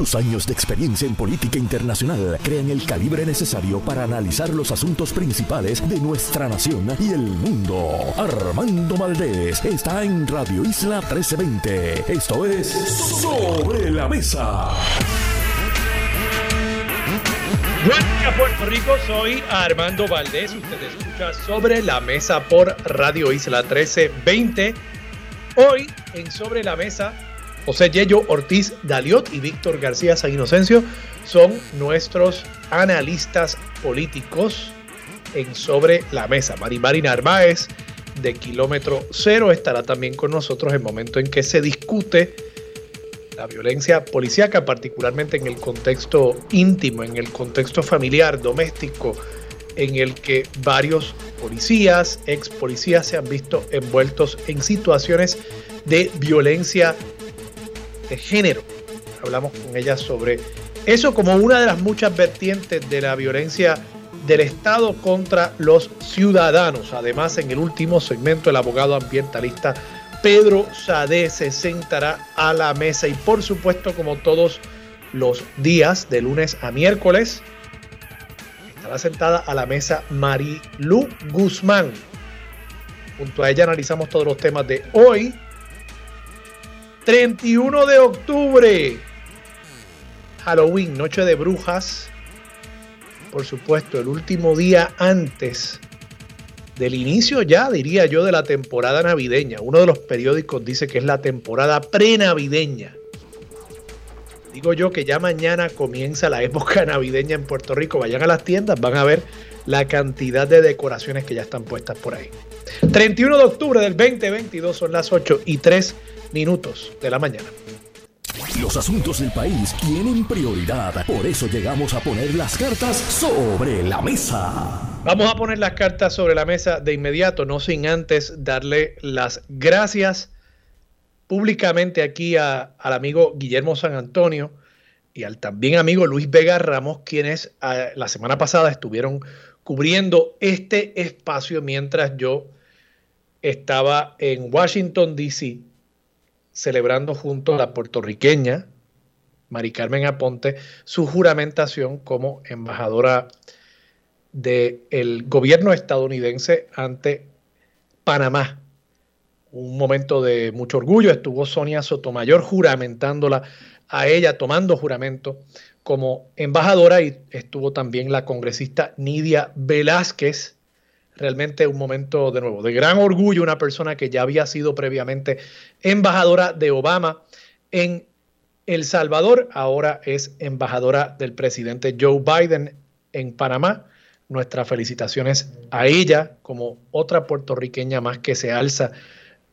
Sus años de experiencia en política internacional crean el calibre necesario para analizar los asuntos principales de nuestra nación y el mundo. Armando Valdés está en Radio Isla 1320. Esto es Sobre la Mesa. Buen día Puerto Rico, soy Armando Valdés. Usted escucha Sobre la Mesa por Radio Isla 1320. Hoy en Sobre la Mesa José Yello Ortiz Daliot y Víctor García San Inocencio son nuestros analistas políticos en Sobre la Mesa. Mari Narváez de Kilómetro Cero estará también con nosotros en el momento en que se discute la violencia policíaca, particularmente en el contexto íntimo, en el contexto familiar, doméstico, en el que varios policías, ex policías se han visto envueltos en situaciones de violencia de género. Hablamos con ella sobre eso como una de las muchas vertientes de la violencia del Estado contra los ciudadanos. Además, en el último segmento, el abogado ambientalista Pedro Sade se sentará a la mesa y por supuesto, como todos los días, de lunes a miércoles, estará sentada a la mesa Marilu Guzmán. Junto a ella analizamos todos los temas de hoy, 31 de octubre. Halloween, Noche de Brujas. Por supuesto, el último día antes del inicio ya, diría yo, de la temporada navideña. Uno de los periódicos dice que es la temporada prenavideña. Digo yo que ya mañana comienza la época navideña en Puerto Rico. Vayan a las tiendas, van a ver la cantidad de decoraciones que ya están puestas por ahí. 31 de octubre del 2022 son las 8 y 3 minutos de la mañana. Los asuntos del país tienen prioridad, por eso llegamos a poner las cartas sobre la mesa. Vamos a poner las cartas sobre la mesa de inmediato, no sin antes darle las gracias públicamente aquí al amigo Guillermo San Antonio y al también amigo Luis Vega Ramos, quienes ah, la semana pasada estuvieron cubriendo este espacio mientras yo estaba en Washington, D.C celebrando junto a la puertorriqueña Mari Carmen Aponte su juramentación como embajadora del gobierno estadounidense ante Panamá. Un momento de mucho orgullo. Estuvo Sonia Sotomayor juramentándola a ella, tomando juramento como embajadora y estuvo también la congresista Nidia Velázquez realmente un momento de nuevo de gran orgullo, una persona que ya había sido previamente embajadora de Obama en El Salvador, ahora es embajadora del presidente Joe Biden en Panamá. Nuestras felicitaciones a ella como otra puertorriqueña más que se alza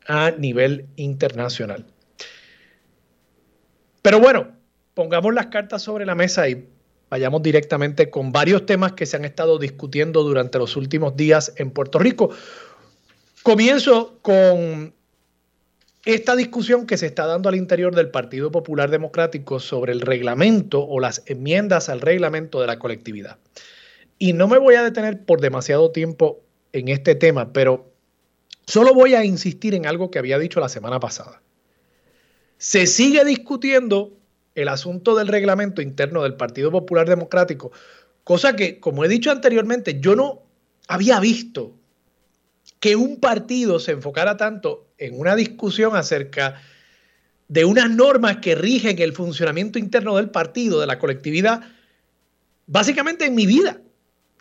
a nivel internacional. Pero bueno, pongamos las cartas sobre la mesa y vayamos directamente con varios temas que se han estado discutiendo durante los últimos días en Puerto Rico. Comienzo con esta discusión que se está dando al interior del Partido Popular Democrático sobre el reglamento o las enmiendas al reglamento de la colectividad. Y no me voy a detener por demasiado tiempo en este tema, pero solo voy a insistir en algo que había dicho la semana pasada. Se sigue discutiendo el asunto del reglamento interno del Partido Popular Democrático, cosa que, como he dicho anteriormente, yo no había visto que un partido se enfocara tanto en una discusión acerca de unas normas que rigen el funcionamiento interno del partido, de la colectividad, básicamente en mi vida.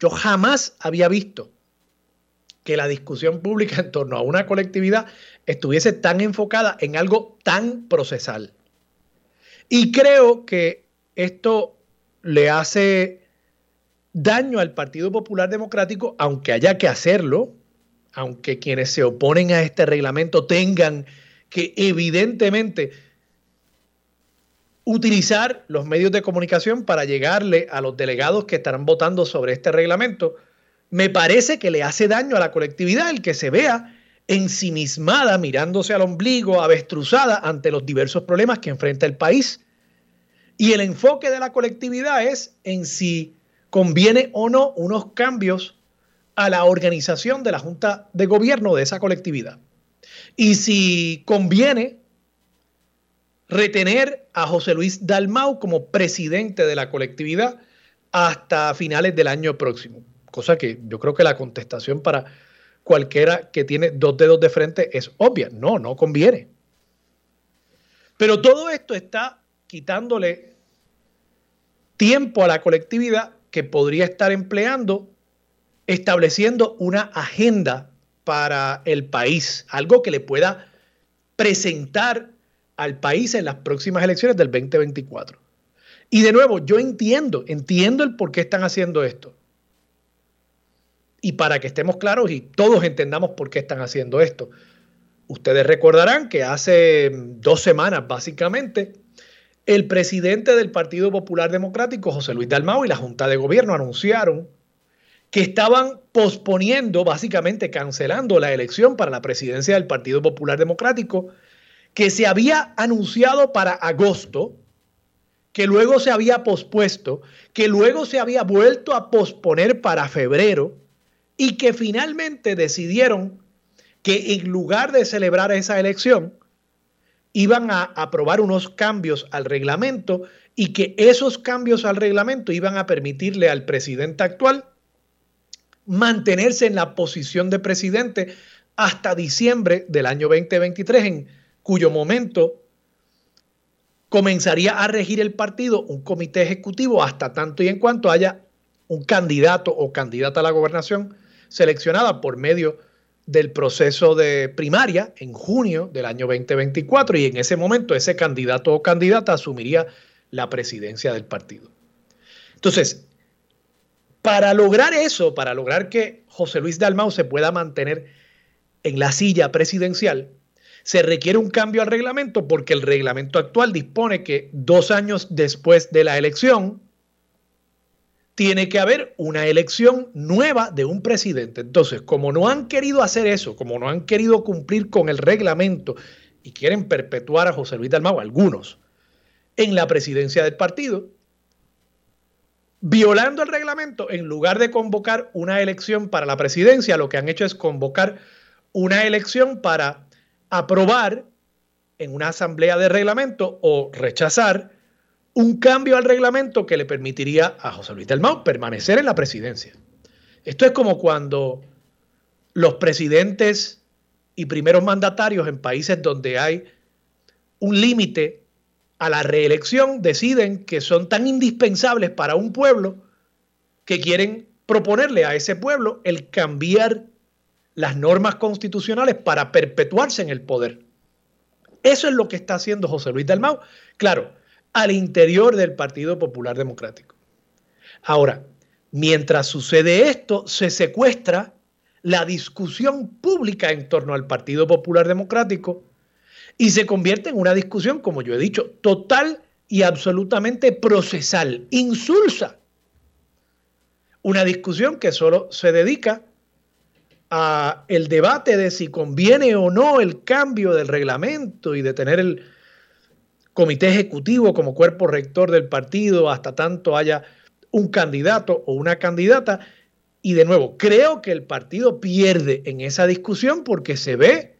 Yo jamás había visto que la discusión pública en torno a una colectividad estuviese tan enfocada en algo tan procesal. Y creo que esto le hace daño al Partido Popular Democrático, aunque haya que hacerlo, aunque quienes se oponen a este reglamento tengan que evidentemente utilizar los medios de comunicación para llegarle a los delegados que estarán votando sobre este reglamento, me parece que le hace daño a la colectividad el que se vea ensimismada, mirándose al ombligo, avestruzada ante los diversos problemas que enfrenta el país. Y el enfoque de la colectividad es en si conviene o no unos cambios a la organización de la Junta de Gobierno de esa colectividad. Y si conviene retener a José Luis Dalmau como presidente de la colectividad hasta finales del año próximo. Cosa que yo creo que la contestación para cualquiera que tiene dos dedos de frente es obvia. No, no conviene. Pero todo esto está quitándole tiempo a la colectividad que podría estar empleando estableciendo una agenda para el país, algo que le pueda presentar al país en las próximas elecciones del 2024. Y de nuevo, yo entiendo, entiendo el por qué están haciendo esto. Y para que estemos claros y todos entendamos por qué están haciendo esto. Ustedes recordarán que hace dos semanas, básicamente, el presidente del Partido Popular Democrático, José Luis Dalmau, y la Junta de Gobierno anunciaron que estaban posponiendo, básicamente cancelando la elección para la presidencia del Partido Popular Democrático, que se había anunciado para agosto, que luego se había pospuesto, que luego se había vuelto a posponer para febrero y que finalmente decidieron que en lugar de celebrar esa elección, iban a aprobar unos cambios al reglamento y que esos cambios al reglamento iban a permitirle al presidente actual mantenerse en la posición de presidente hasta diciembre del año 2023, en cuyo momento comenzaría a regir el partido un comité ejecutivo hasta tanto y en cuanto haya un candidato o candidata a la gobernación seleccionada por medio del proceso de primaria en junio del año 2024 y en ese momento ese candidato o candidata asumiría la presidencia del partido. Entonces, para lograr eso, para lograr que José Luis Dalmau se pueda mantener en la silla presidencial, se requiere un cambio al reglamento porque el reglamento actual dispone que dos años después de la elección, tiene que haber una elección nueva de un presidente. Entonces, como no han querido hacer eso, como no han querido cumplir con el reglamento y quieren perpetuar a José Luis Dalmau, algunos, en la presidencia del partido, violando el reglamento, en lugar de convocar una elección para la presidencia, lo que han hecho es convocar una elección para aprobar en una asamblea de reglamento o rechazar un cambio al reglamento que le permitiría a José Luis Dalmau permanecer en la presidencia. Esto es como cuando los presidentes y primeros mandatarios en países donde hay un límite a la reelección deciden que son tan indispensables para un pueblo que quieren proponerle a ese pueblo el cambiar las normas constitucionales para perpetuarse en el poder. Eso es lo que está haciendo José Luis Dalmau. Claro, al interior del Partido Popular Democrático. Ahora, mientras sucede esto, se secuestra la discusión pública en torno al Partido Popular Democrático y se convierte en una discusión, como yo he dicho, total y absolutamente procesal, insulsa. Una discusión que solo se dedica a el debate de si conviene o no el cambio del reglamento y de tener el comité ejecutivo como cuerpo rector del partido hasta tanto haya un candidato o una candidata. Y de nuevo, creo que el partido pierde en esa discusión porque se ve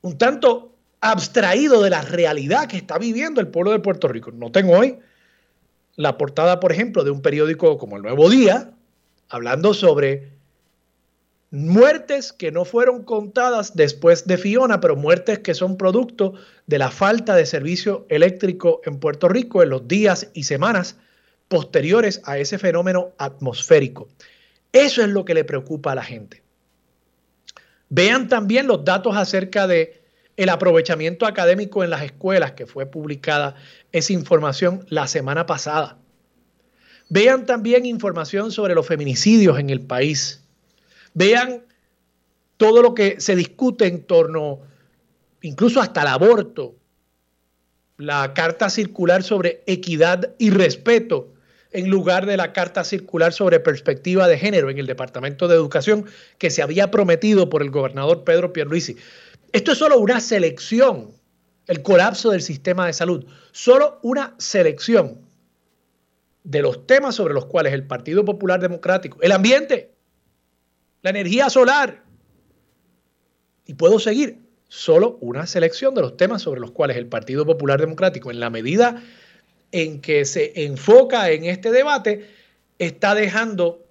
un tanto abstraído de la realidad que está viviendo el pueblo de Puerto Rico. No tengo hoy la portada, por ejemplo, de un periódico como El Nuevo Día, hablando sobre muertes que no fueron contadas después de Fiona, pero muertes que son producto de la falta de servicio eléctrico en Puerto Rico en los días y semanas posteriores a ese fenómeno atmosférico. Eso es lo que le preocupa a la gente. Vean también los datos acerca de el aprovechamiento académico en las escuelas, que fue publicada esa información la semana pasada. Vean también información sobre los feminicidios en el país Vean todo lo que se discute en torno, incluso hasta el aborto, la carta circular sobre equidad y respeto en lugar de la carta circular sobre perspectiva de género en el Departamento de Educación que se había prometido por el gobernador Pedro Pierluisi. Esto es solo una selección, el colapso del sistema de salud, solo una selección de los temas sobre los cuales el Partido Popular Democrático, el ambiente, la energía solar. Y puedo seguir. solo una selección de los temas sobre los cuales el Partido Popular Democrático, en la medida en que se enfoca en este debate, está dejando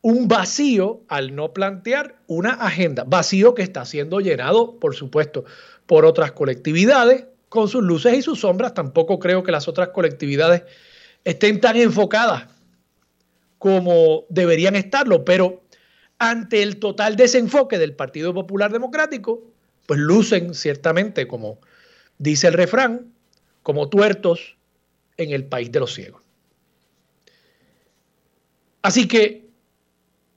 un vacío al no plantear una agenda, vacío que está siendo llenado, por supuesto, por otras colectividades con sus luces y sus sombras. Tampoco creo que las otras colectividades estén tan enfocadas como deberían estarlo, pero ante el total desenfoque del Partido Popular Democrático, pues lucen ciertamente, como dice el refrán, como tuertos en el país de los ciegos. Así que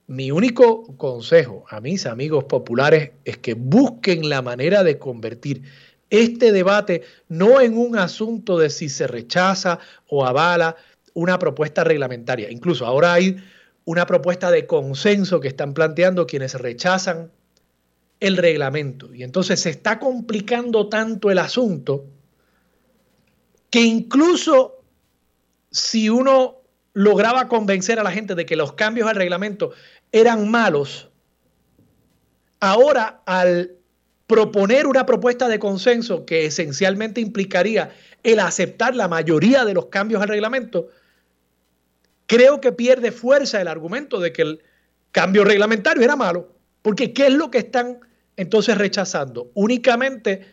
mi único consejo a mis amigos populares es que busquen la manera de convertir este debate no en un asunto de si se rechaza o avala una propuesta reglamentaria. Incluso ahora hay una propuesta de consenso que están planteando quienes rechazan el reglamento. Y entonces se está complicando tanto el asunto que incluso si uno lograba convencer a la gente de que los cambios al reglamento eran malos, ahora al proponer una propuesta de consenso que esencialmente implicaría el aceptar la mayoría de los cambios al reglamento, creo que pierde fuerza el argumento de que el cambio reglamentario era malo. Porque ¿qué es lo que están entonces rechazando? Únicamente,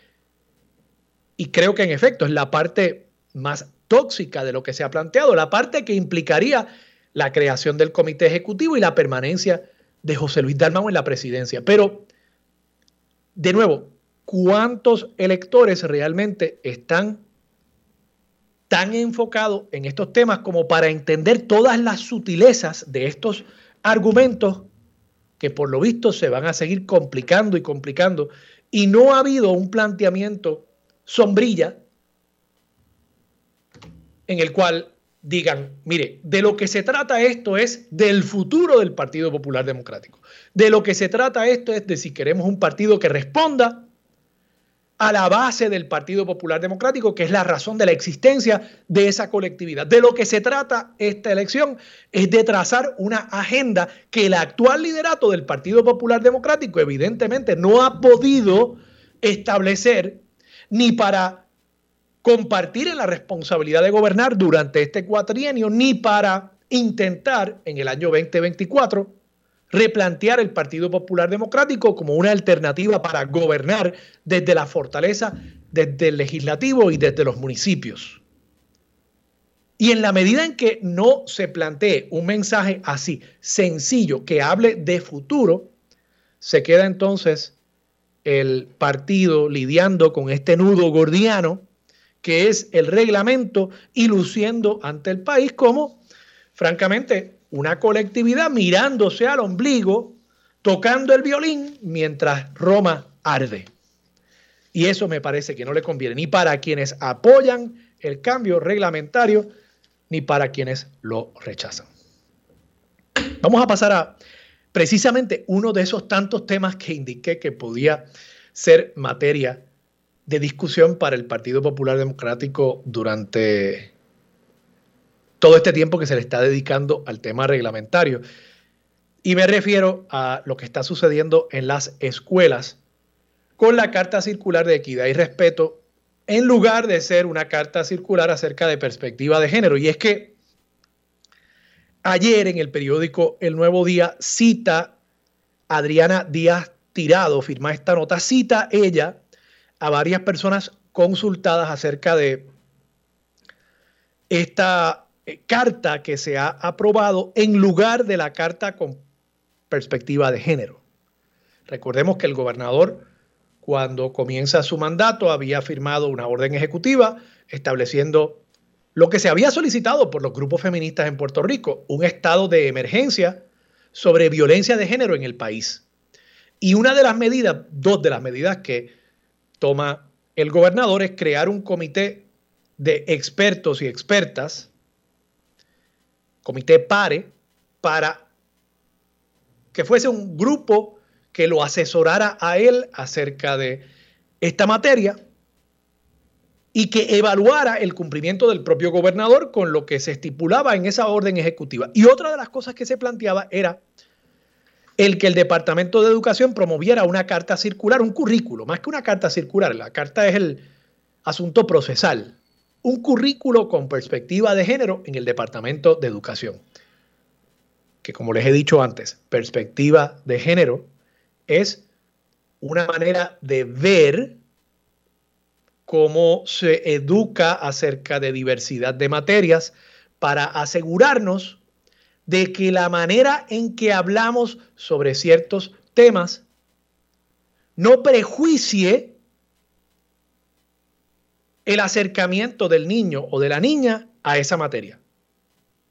y creo que en efecto es la parte más tóxica de lo que se ha planteado, la parte que implicaría la creación del comité ejecutivo y la permanencia de José Luis Dalmau en la presidencia. Pero, de nuevo, ¿cuántos electores realmente están tan enfocados en estos temas como para entender todas las sutilezas de estos argumentos que por lo visto se van a seguir complicando y complicando? Y no ha habido un planteamiento sombrilla en el cual digan, mire, de lo que se trata esto es del futuro del Partido Popular Democrático. De lo que se trata esto es de si queremos un partido que responda a la base del Partido Popular Democrático, que es la razón de la existencia de esa colectividad. De lo que se trata esta elección es de trazar una agenda que el actual liderato del Partido Popular Democrático evidentemente no ha podido establecer ni para compartir en la responsabilidad de gobernar durante este cuatrienio, ni para intentar en el año 2024 replantear el Partido Popular Democrático como una alternativa para gobernar desde la fortaleza, desde el legislativo y desde los municipios. Y en la medida en que no se plantee un mensaje así, sencillo, que hable de futuro, se queda entonces el partido lidiando con este nudo gordiano que es el reglamento y luciendo ante el país como, francamente, una colectividad mirándose al ombligo, tocando el violín mientras Roma arde. Y eso me parece que no le conviene ni para quienes apoyan el cambio reglamentario, ni para quienes lo rechazan. Vamos a pasar a precisamente uno de esos tantos temas que indiqué que podía ser materia de discusión para el Partido Popular Democrático durante todo este tiempo que se le está dedicando al tema reglamentario. Y me refiero a lo que está sucediendo en las escuelas con la Carta Circular de Equidad y Respeto, en lugar de ser una carta circular acerca de perspectiva de género. Y es que ayer en el periódico El Nuevo Día cita Adriana Díaz Tirado, firma esta nota, cita ella a varias personas consultadas acerca de esta eh, carta que se ha aprobado en lugar de la carta con perspectiva de género. Recordemos que el gobernador, cuando comienza su mandato, había firmado una orden ejecutiva estableciendo lo que se había solicitado por los grupos feministas en Puerto Rico, un estado de emergencia sobre violencia de género en el país. Y una de las medidas, dos de las medidas que toma el gobernador es crear un comité de expertos y expertas, comité PARE, para que fuese un grupo que lo asesorara a él acerca de esta materia y que evaluara el cumplimiento del propio gobernador con lo que se estipulaba en esa orden ejecutiva. Y otra de las cosas que se planteaba era el que el Departamento de Educación promoviera una carta circular, un currículo, más que una carta circular, la carta es el asunto procesal, un currículo con perspectiva de género en el Departamento de Educación. Que como les he dicho antes, perspectiva de género es una manera de ver cómo se educa acerca de diversidad de materias para asegurarnos de que la manera en que hablamos sobre ciertos temas no prejuicie el acercamiento del niño o de la niña a esa materia.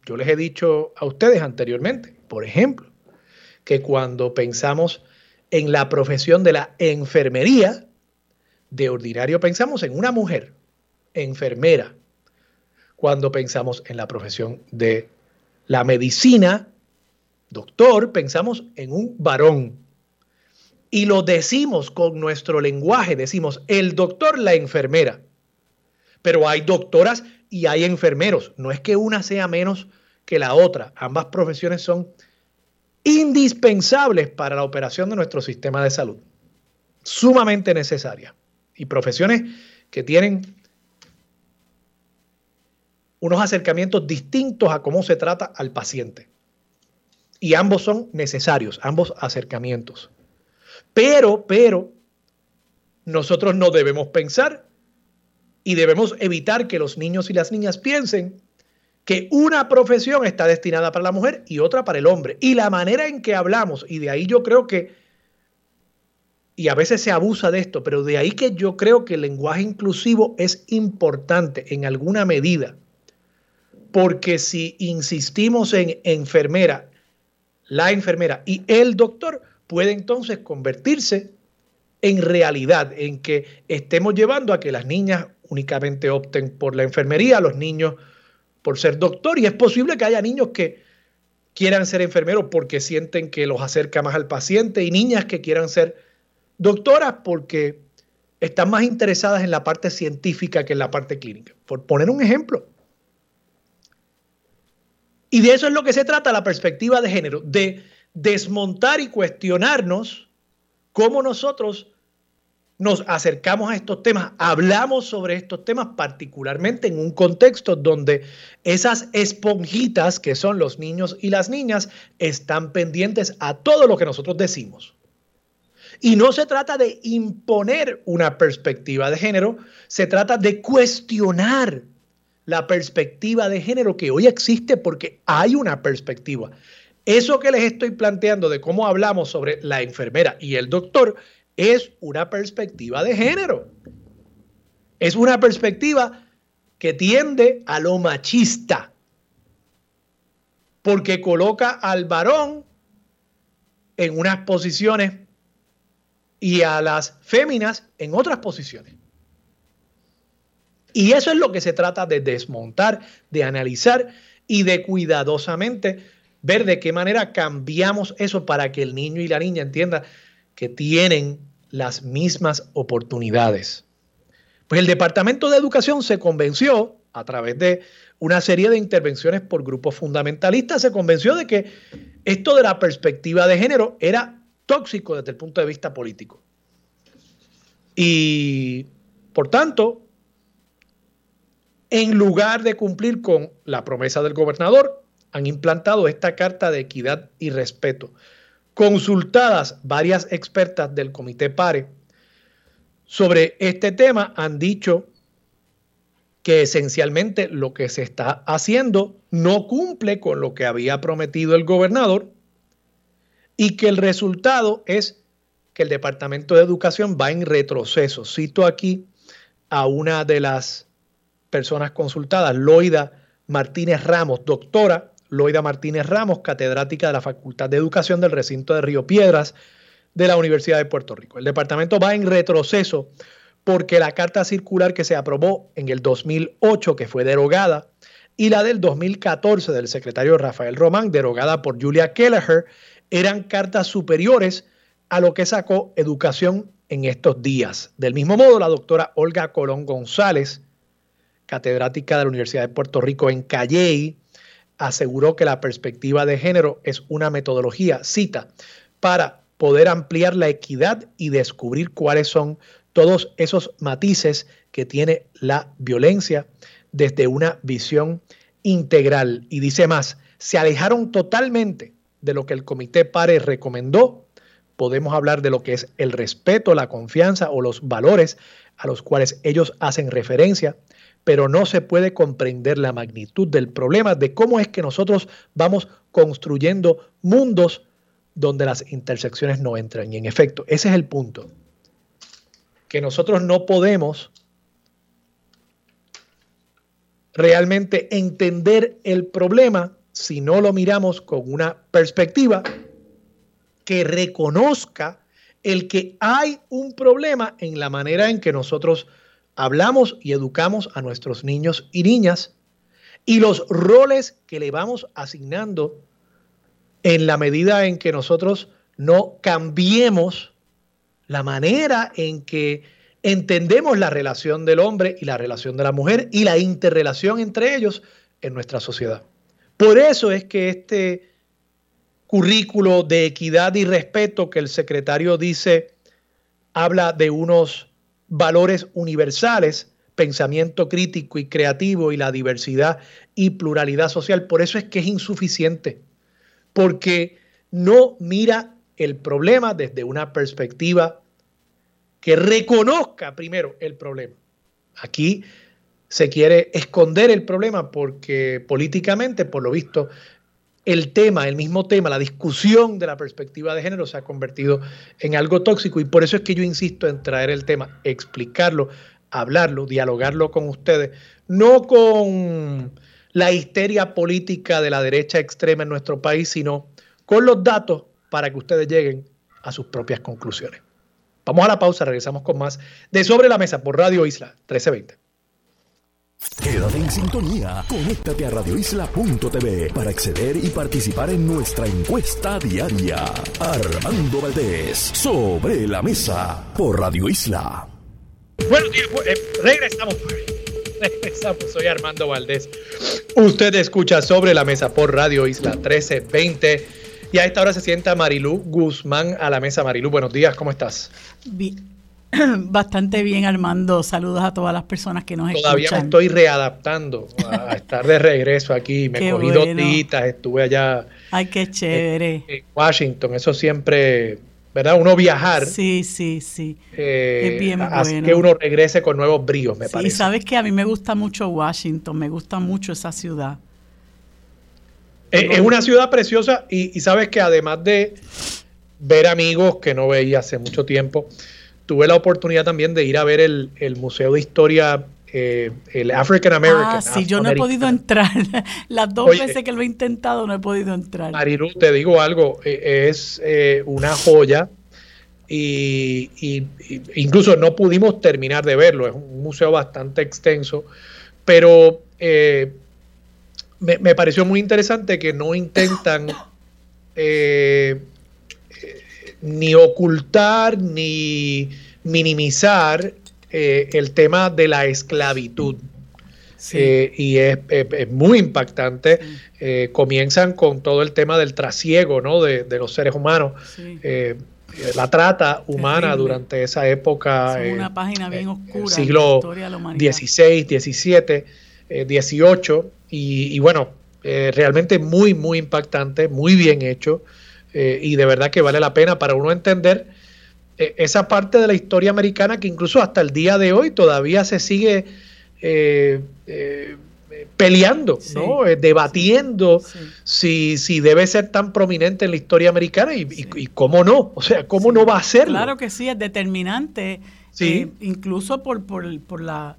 Yo les he dicho a ustedes anteriormente, por ejemplo, que cuando pensamos en la profesión de la enfermería, de ordinario pensamos en una mujer, enfermera. Cuando pensamos en la profesión de la medicina, doctor, pensamos en un varón. Y lo decimos con nuestro lenguaje, decimos el doctor, la enfermera. Pero hay doctoras y hay enfermeros. No es que una sea menos que la otra. Ambas profesiones son indispensables para la operación de nuestro sistema de salud. Sumamente necesarias. Y profesiones que tienen unos acercamientos distintos a cómo se trata al paciente. Y ambos son necesarios, ambos acercamientos. Pero, pero, nosotros no debemos pensar y debemos evitar que los niños y las niñas piensen que una profesión está destinada para la mujer y otra para el hombre. Y la manera en que hablamos, y de ahí yo creo que, y a veces se abusa de esto, pero de ahí que yo creo que el lenguaje inclusivo es importante en alguna medida porque si insistimos en enfermera, la enfermera y el doctor, puede entonces convertirse en realidad, en que estemos llevando a que las niñas únicamente opten por la enfermería, los niños por ser doctor, y es posible que haya niños que quieran ser enfermeros porque sienten que los acerca más al paciente, y niñas que quieran ser doctoras porque están más interesadas en la parte científica que en la parte clínica. Por poner un ejemplo. Y de eso es lo que se trata la perspectiva de género, de desmontar y cuestionarnos cómo nosotros nos acercamos a estos temas, hablamos sobre estos temas particularmente en un contexto donde esas esponjitas que son los niños y las niñas están pendientes a todo lo que nosotros decimos. Y no se trata de imponer una perspectiva de género, se trata de cuestionar la perspectiva de género que hoy existe porque hay una perspectiva. Eso que les estoy planteando de cómo hablamos sobre la enfermera y el doctor es una perspectiva de género. Es una perspectiva que tiende a lo machista, porque coloca al varón en unas posiciones y a las féminas en otras posiciones. Y eso es lo que se trata de desmontar, de analizar y de cuidadosamente ver de qué manera cambiamos eso para que el niño y la niña entiendan que tienen las mismas oportunidades. Pues el Departamento de Educación se convenció a través de una serie de intervenciones por grupos fundamentalistas, se convenció de que esto de la perspectiva de género era tóxico desde el punto de vista político. Y por tanto, en lugar de cumplir con la promesa del gobernador, han implantado esta carta de equidad y respeto. Consultadas varias expertas del Comité PARE sobre este tema, han dicho que esencialmente lo que se está haciendo no cumple con lo que había prometido el gobernador y que el resultado es que el Departamento de Educación va en retroceso. Cito aquí a una de las personas consultadas, Loida Martínez Ramos, doctora Loida Martínez Ramos, catedrática de la Facultad de Educación del recinto de Río Piedras de la Universidad de Puerto Rico. El departamento va en retroceso porque la carta circular que se aprobó en el 2008, que fue derogada, y la del 2014 del secretario Rafael Román, derogada por Julia Kelleher, eran cartas superiores a lo que sacó educación en estos días. Del mismo modo, la doctora Olga Colón González, catedrática de la Universidad de Puerto Rico en Calley, aseguró que la perspectiva de género es una metodología, cita, para poder ampliar la equidad y descubrir cuáles son todos esos matices que tiene la violencia desde una visión integral. Y dice más, se alejaron totalmente de lo que el Comité PARE recomendó. Podemos hablar de lo que es el respeto, la confianza o los valores a los cuales ellos hacen referencia, pero no se puede comprender la magnitud del problema de cómo es que nosotros vamos construyendo mundos donde las intersecciones no entran. Y en efecto, ese es el punto, que nosotros no podemos realmente entender el problema si no lo miramos con una perspectiva que reconozca el que hay un problema en la manera en que nosotros hablamos y educamos a nuestros niños y niñas y los roles que le vamos asignando en la medida en que nosotros no cambiemos la manera en que entendemos la relación del hombre y la relación de la mujer y la interrelación entre ellos en nuestra sociedad. Por eso es que este currículo de equidad y respeto que el secretario dice habla de unos valores universales, pensamiento crítico y creativo y la diversidad y pluralidad social. Por eso es que es insuficiente, porque no mira el problema desde una perspectiva que reconozca primero el problema. Aquí se quiere esconder el problema porque políticamente, por lo visto, el tema, el mismo tema, la discusión de la perspectiva de género se ha convertido en algo tóxico y por eso es que yo insisto en traer el tema, explicarlo, hablarlo, dialogarlo con ustedes, no con la histeria política de la derecha extrema en nuestro país, sino con los datos para que ustedes lleguen a sus propias conclusiones. Vamos a la pausa, regresamos con más de Sobre la Mesa por Radio Isla 1320. Quédate en sintonía, conéctate a radioisla.tv para acceder y participar en nuestra encuesta diaria. Armando Valdés, Sobre la Mesa por Radio Isla. Buenos días, eh, regresamos. Regresamos, soy Armando Valdés. Usted escucha Sobre la Mesa por Radio Isla 1320 y a esta hora se sienta Marilú Guzmán a la mesa. Marilú, buenos días, ¿cómo estás? Bastante bien, Armando. Saludos a todas las personas que nos escuchan. Todavía me estoy readaptando a estar de regreso aquí. Me cogí dos días, estuve allá. Ay, qué chévere. En, Washington, eso siempre, ¿verdad? Uno viajar. Sí, sí, sí. Eh, es bien bueno. que uno regrese con nuevos bríos, me parece. Y sabes que a mí me gusta mucho Washington, me gusta mucho esa ciudad. Es, una ciudad preciosa y, sabes que además de ver amigos que no veía hace mucho tiempo, tuve la oportunidad también de ir a ver el, Museo de Historia, eh, el African American. Ah, sí, yo no he podido entrar. Las dos veces que lo he intentado no he podido entrar. Marilu, te digo algo, eh, es eh, una joya. Y, y, incluso no pudimos terminar de verlo, es un museo bastante extenso, pero me, pareció muy interesante que no intentan eh, ni ocultar ni minimizar eh, el tema de la esclavitud. Eh, y es, muy impactante. comienzan con todo el tema del trasiego ¿no? de, los seres humanos. la trata humana durante esa época. una página bien oscura. Siglo XVI, XVII, XVIII. Y, bueno, eh, realmente muy, muy impactante, muy bien hecho eh, y de verdad que vale la pena para uno entender eh, esa parte de la historia americana que incluso hasta el día de hoy todavía se sigue peleando, ¿no? debatiendo si, si debe ser tan prominente en la historia americana y, cómo no, o sea, cómo no va a ser. Claro que sí, es determinante, sí. incluso por, por, por la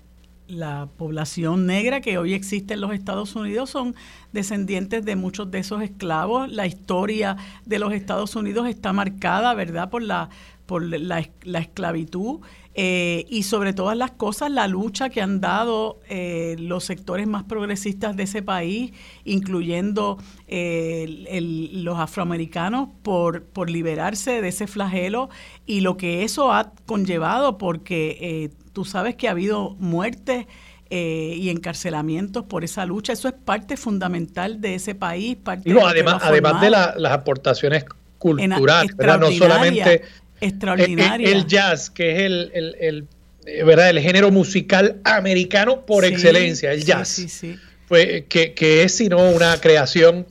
la población negra que hoy existe en los Estados Unidos son descendientes de muchos de esos esclavos. La historia de los Estados Unidos está marcada, ¿verdad?, por la, por la, la esclavitud eh, y sobre todas las cosas la lucha que han dado eh, los sectores más progresistas de ese país, incluyendo eh, los afroamericanos, por, por liberarse de ese flagelo y lo que eso ha conllevado, porque tú sabes que ha habido muertes. y encarcelamientos por esa lucha. Eso es parte fundamental de ese país. Parte además, además de las aportaciones cultural, no solamente extraordinaria. El, jazz, que es el, el, eh, ¿verdad? el género musical americano por excelencia, el jazz. Sí, sí, pues, que, que, es sino una creación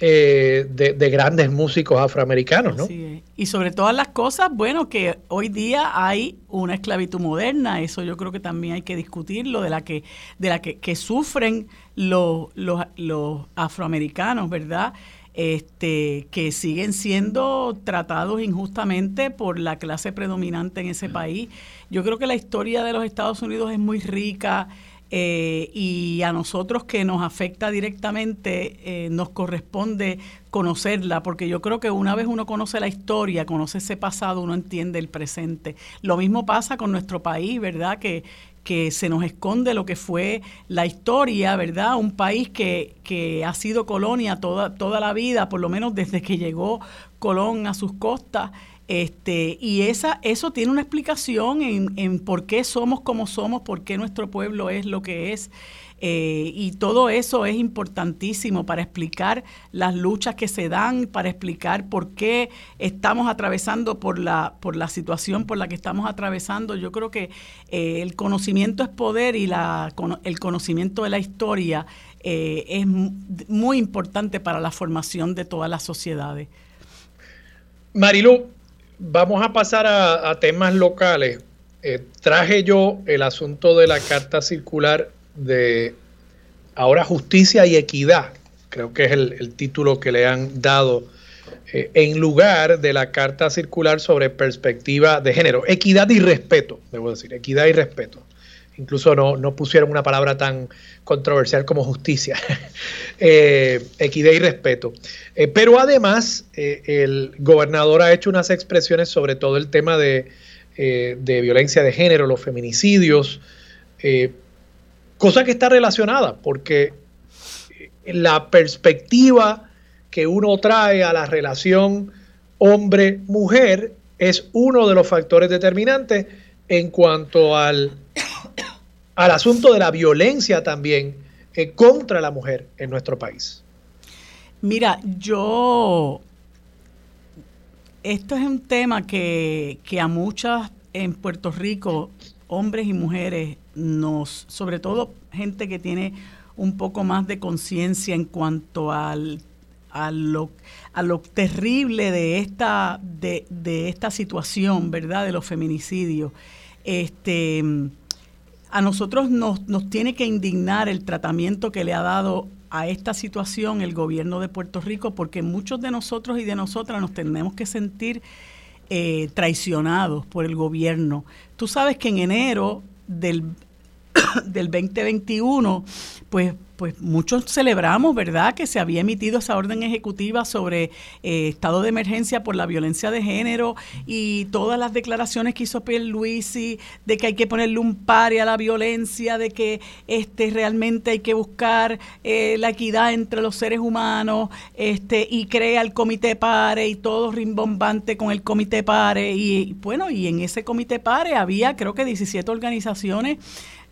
eh, de, grandes músicos afroamericanos, ¿no? Y sobre todas las cosas, bueno, que hoy día hay una esclavitud moderna, eso yo creo que también hay que discutirlo, de la que, de la que, sufren los, los, los afroamericanos, ¿verdad? Este, que siguen siendo tratados injustamente por la clase predominante en ese país. Yo creo que la historia de los Estados Unidos es muy rica, eh, y a nosotros que nos afecta directamente eh, nos corresponde conocerla, porque yo creo que una vez uno conoce la historia, conoce ese pasado, uno entiende el presente. Lo mismo pasa con nuestro país, ¿verdad? Que, que se nos esconde lo que fue la historia, ¿verdad? Un país que, que ha sido colonia toda, toda la vida, por lo menos desde que llegó Colón a sus costas. Este, y esa, eso tiene una explicación en, en, por qué somos como somos, por qué nuestro pueblo es lo que es. Eh, y todo eso es importantísimo para explicar las luchas que se dan, para explicar por qué estamos atravesando por la, por la situación por la que estamos atravesando. Yo creo que eh, el conocimiento es poder y la, el conocimiento de la historia eh, es muy importante para la formación de todas las sociedades. Marilu, Vamos a pasar a, temas locales. Eh, traje yo el asunto de la carta circular de ahora justicia y equidad, creo que es el, título que le han dado, eh, en lugar de la carta circular sobre perspectiva de género. Equidad y respeto, debo decir, equidad y respeto. Incluso no, no pusieron una palabra tan controversial como justicia, eh, equidad y respeto. Eh, pero además, eh, el gobernador ha hecho unas expresiones sobre todo el tema de, de violencia de género, los feminicidios, cosa que está relacionada, porque la perspectiva que uno trae a la relación hombre-mujer es uno de los factores determinantes en cuanto al al asunto de la violencia también eh, contra la mujer en nuestro país. Mira, yo, esto es un tema que, a muchas en Puerto Rico, hombres y mujeres, nos, sobre todo gente que tiene un poco más de conciencia en cuanto al, a, lo, lo terrible de esta, de, de esta situación, ¿verdad? De los feminicidios. Este, a nosotros nos, nos tiene que indignar el tratamiento que le ha dado a esta situación el gobierno de Puerto Rico, porque muchos de nosotros y de nosotras nos tenemos que sentir eh, traicionados por el gobierno. Tú sabes que en enero del, del 2021, pues pues muchos celebramos, ¿verdad?, que se había emitido esa orden ejecutiva sobre eh, estado de emergencia por la violencia de género y todas las declaraciones que hizo Pierluisi de que hay que ponerle un pare a la violencia, de que este realmente hay que buscar eh, la equidad entre los seres humanos, este y crea el comité pare y todo rimbombante con el comité pare y bueno, y en ese comité pare había creo que 17 organizaciones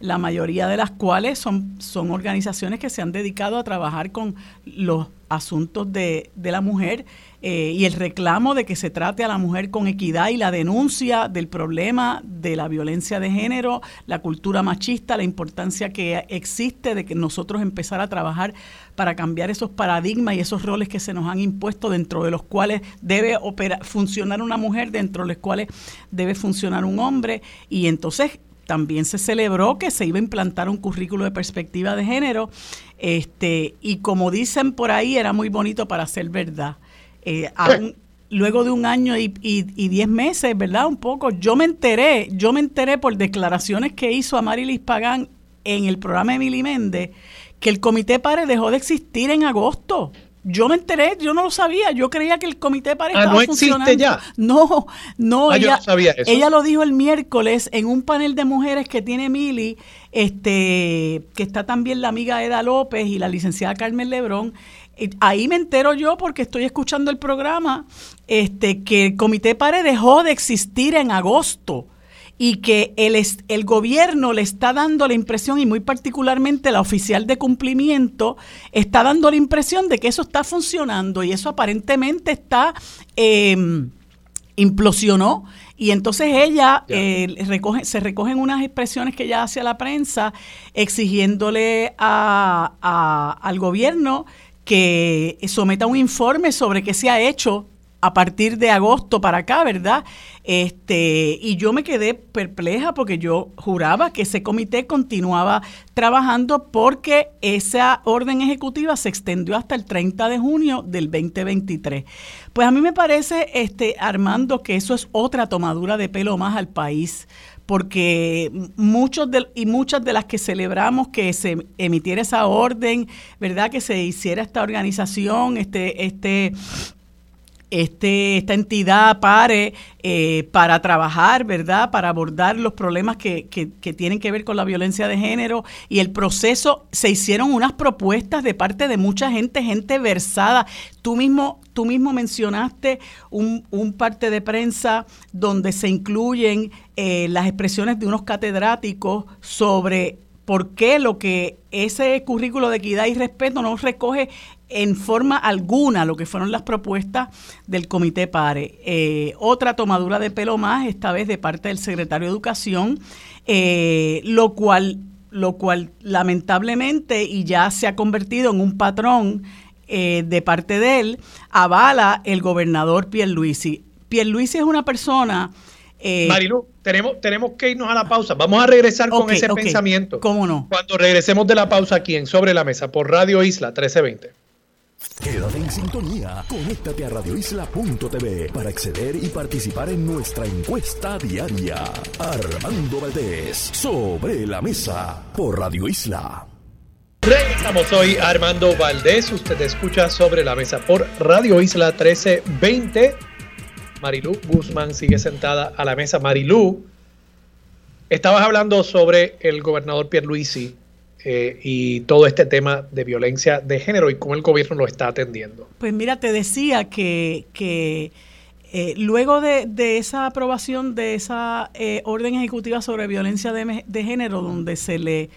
la mayoría de las cuales son, son organizaciones que se han dedicado a trabajar con los asuntos de, de la mujer eh, y el reclamo de que se trate a la mujer con equidad y la denuncia del problema de la violencia de género, la cultura machista, la importancia que existe de que nosotros empezar a trabajar para cambiar esos paradigmas y esos roles que se nos han impuesto dentro de los cuales debe funcionar una mujer, dentro de los cuales debe funcionar un hombre. Y entonces también se celebró que se iba a implantar un currículo de perspectiva de género, este, y como dicen por ahí, era muy bonito para ser verdad. Eh, luego de un año y, diez meses, ¿verdad? Un poco, yo me enteré, yo me enteré por declaraciones que hizo Amarilis Pagán en el programa de Emily Méndez, que el Comité Pare dejó de existir en agosto. Yo me enteré, yo no lo sabía, yo creía que el comité de pareja ah, no existe ya. No, no, ah, ella, ella lo dijo el miércoles en un panel de mujeres que tiene Mili, este, que está también la amiga Eda López y la licenciada Carmen Lebrón. Ahí me entero yo porque estoy escuchando el programa, este, que el comité PARE dejó de existir en agosto y que el, el gobierno le está dando la impresión, y muy particularmente la oficial de cumplimiento, está dando la impresión de que eso está funcionando y eso aparentemente está... Em, implosionó. Y entonces ella eh, recoge, se recogen unas expresiones que ella hace a la prensa exigiéndole a, al gobierno que someta un informe sobre qué se ha hecho a partir de agosto para acá, ¿verdad? Este, y yo me quedé perpleja porque yo juraba que ese comité continuaba trabajando porque esa orden ejecutiva se extendió hasta el 30 de junio del 2023. Pues a mí me parece, este, Armando, que eso es otra tomadura de pelo más al país porque muchos de, y muchas de las que celebramos que se emitiera esa orden, ¿verdad? Que se hiciera esta organización, este, este este, esta entidad pare eh, para trabajar, ¿verdad? Para abordar los problemas que, que, tienen que ver con la violencia de género y el proceso, se hicieron unas propuestas de parte de mucha gente, gente versada. Tú mismo, tú mismo mencionaste un, un parte de prensa donde se incluyen eh, las expresiones de unos catedráticos sobre por qué lo que ese currículo de equidad y respeto no recoge en forma alguna lo que fueron las propuestas del Comité PARE. Eh, otra tomadura de pelo más, esta vez de parte del secretario de Educación, eh, lo cual lo cual lamentablemente y ya se ha convertido en un patrón eh, de parte de él, avala el gobernador Pierluisi. Pierluisi es una persona... Marilu, tenemos, tenemos que irnos a la pausa. Vamos a regresar con ese pensamiento. ¿Cómo no? Cuando regresemos de la pausa aquí en Sobre la Mesa por Radio Isla 1320. Quédate en sintonía. Conéctate a radioisla.tv para acceder y participar en nuestra encuesta diaria. Armando Valdés, sobre la mesa, por Radio Isla. Estamos hoy Armando Valdés. Usted escucha sobre la mesa por Radio Isla 1320. Marilú Guzmán sigue sentada a la mesa. Marilú, estabas hablando sobre el gobernador Pierluisi eh, y todo este tema de violencia de género y cómo el gobierno lo está atendiendo. Pues mira, te decía que, que eh, luego de, esa aprobación de esa eh, orden ejecutiva sobre violencia de, de género, donde se le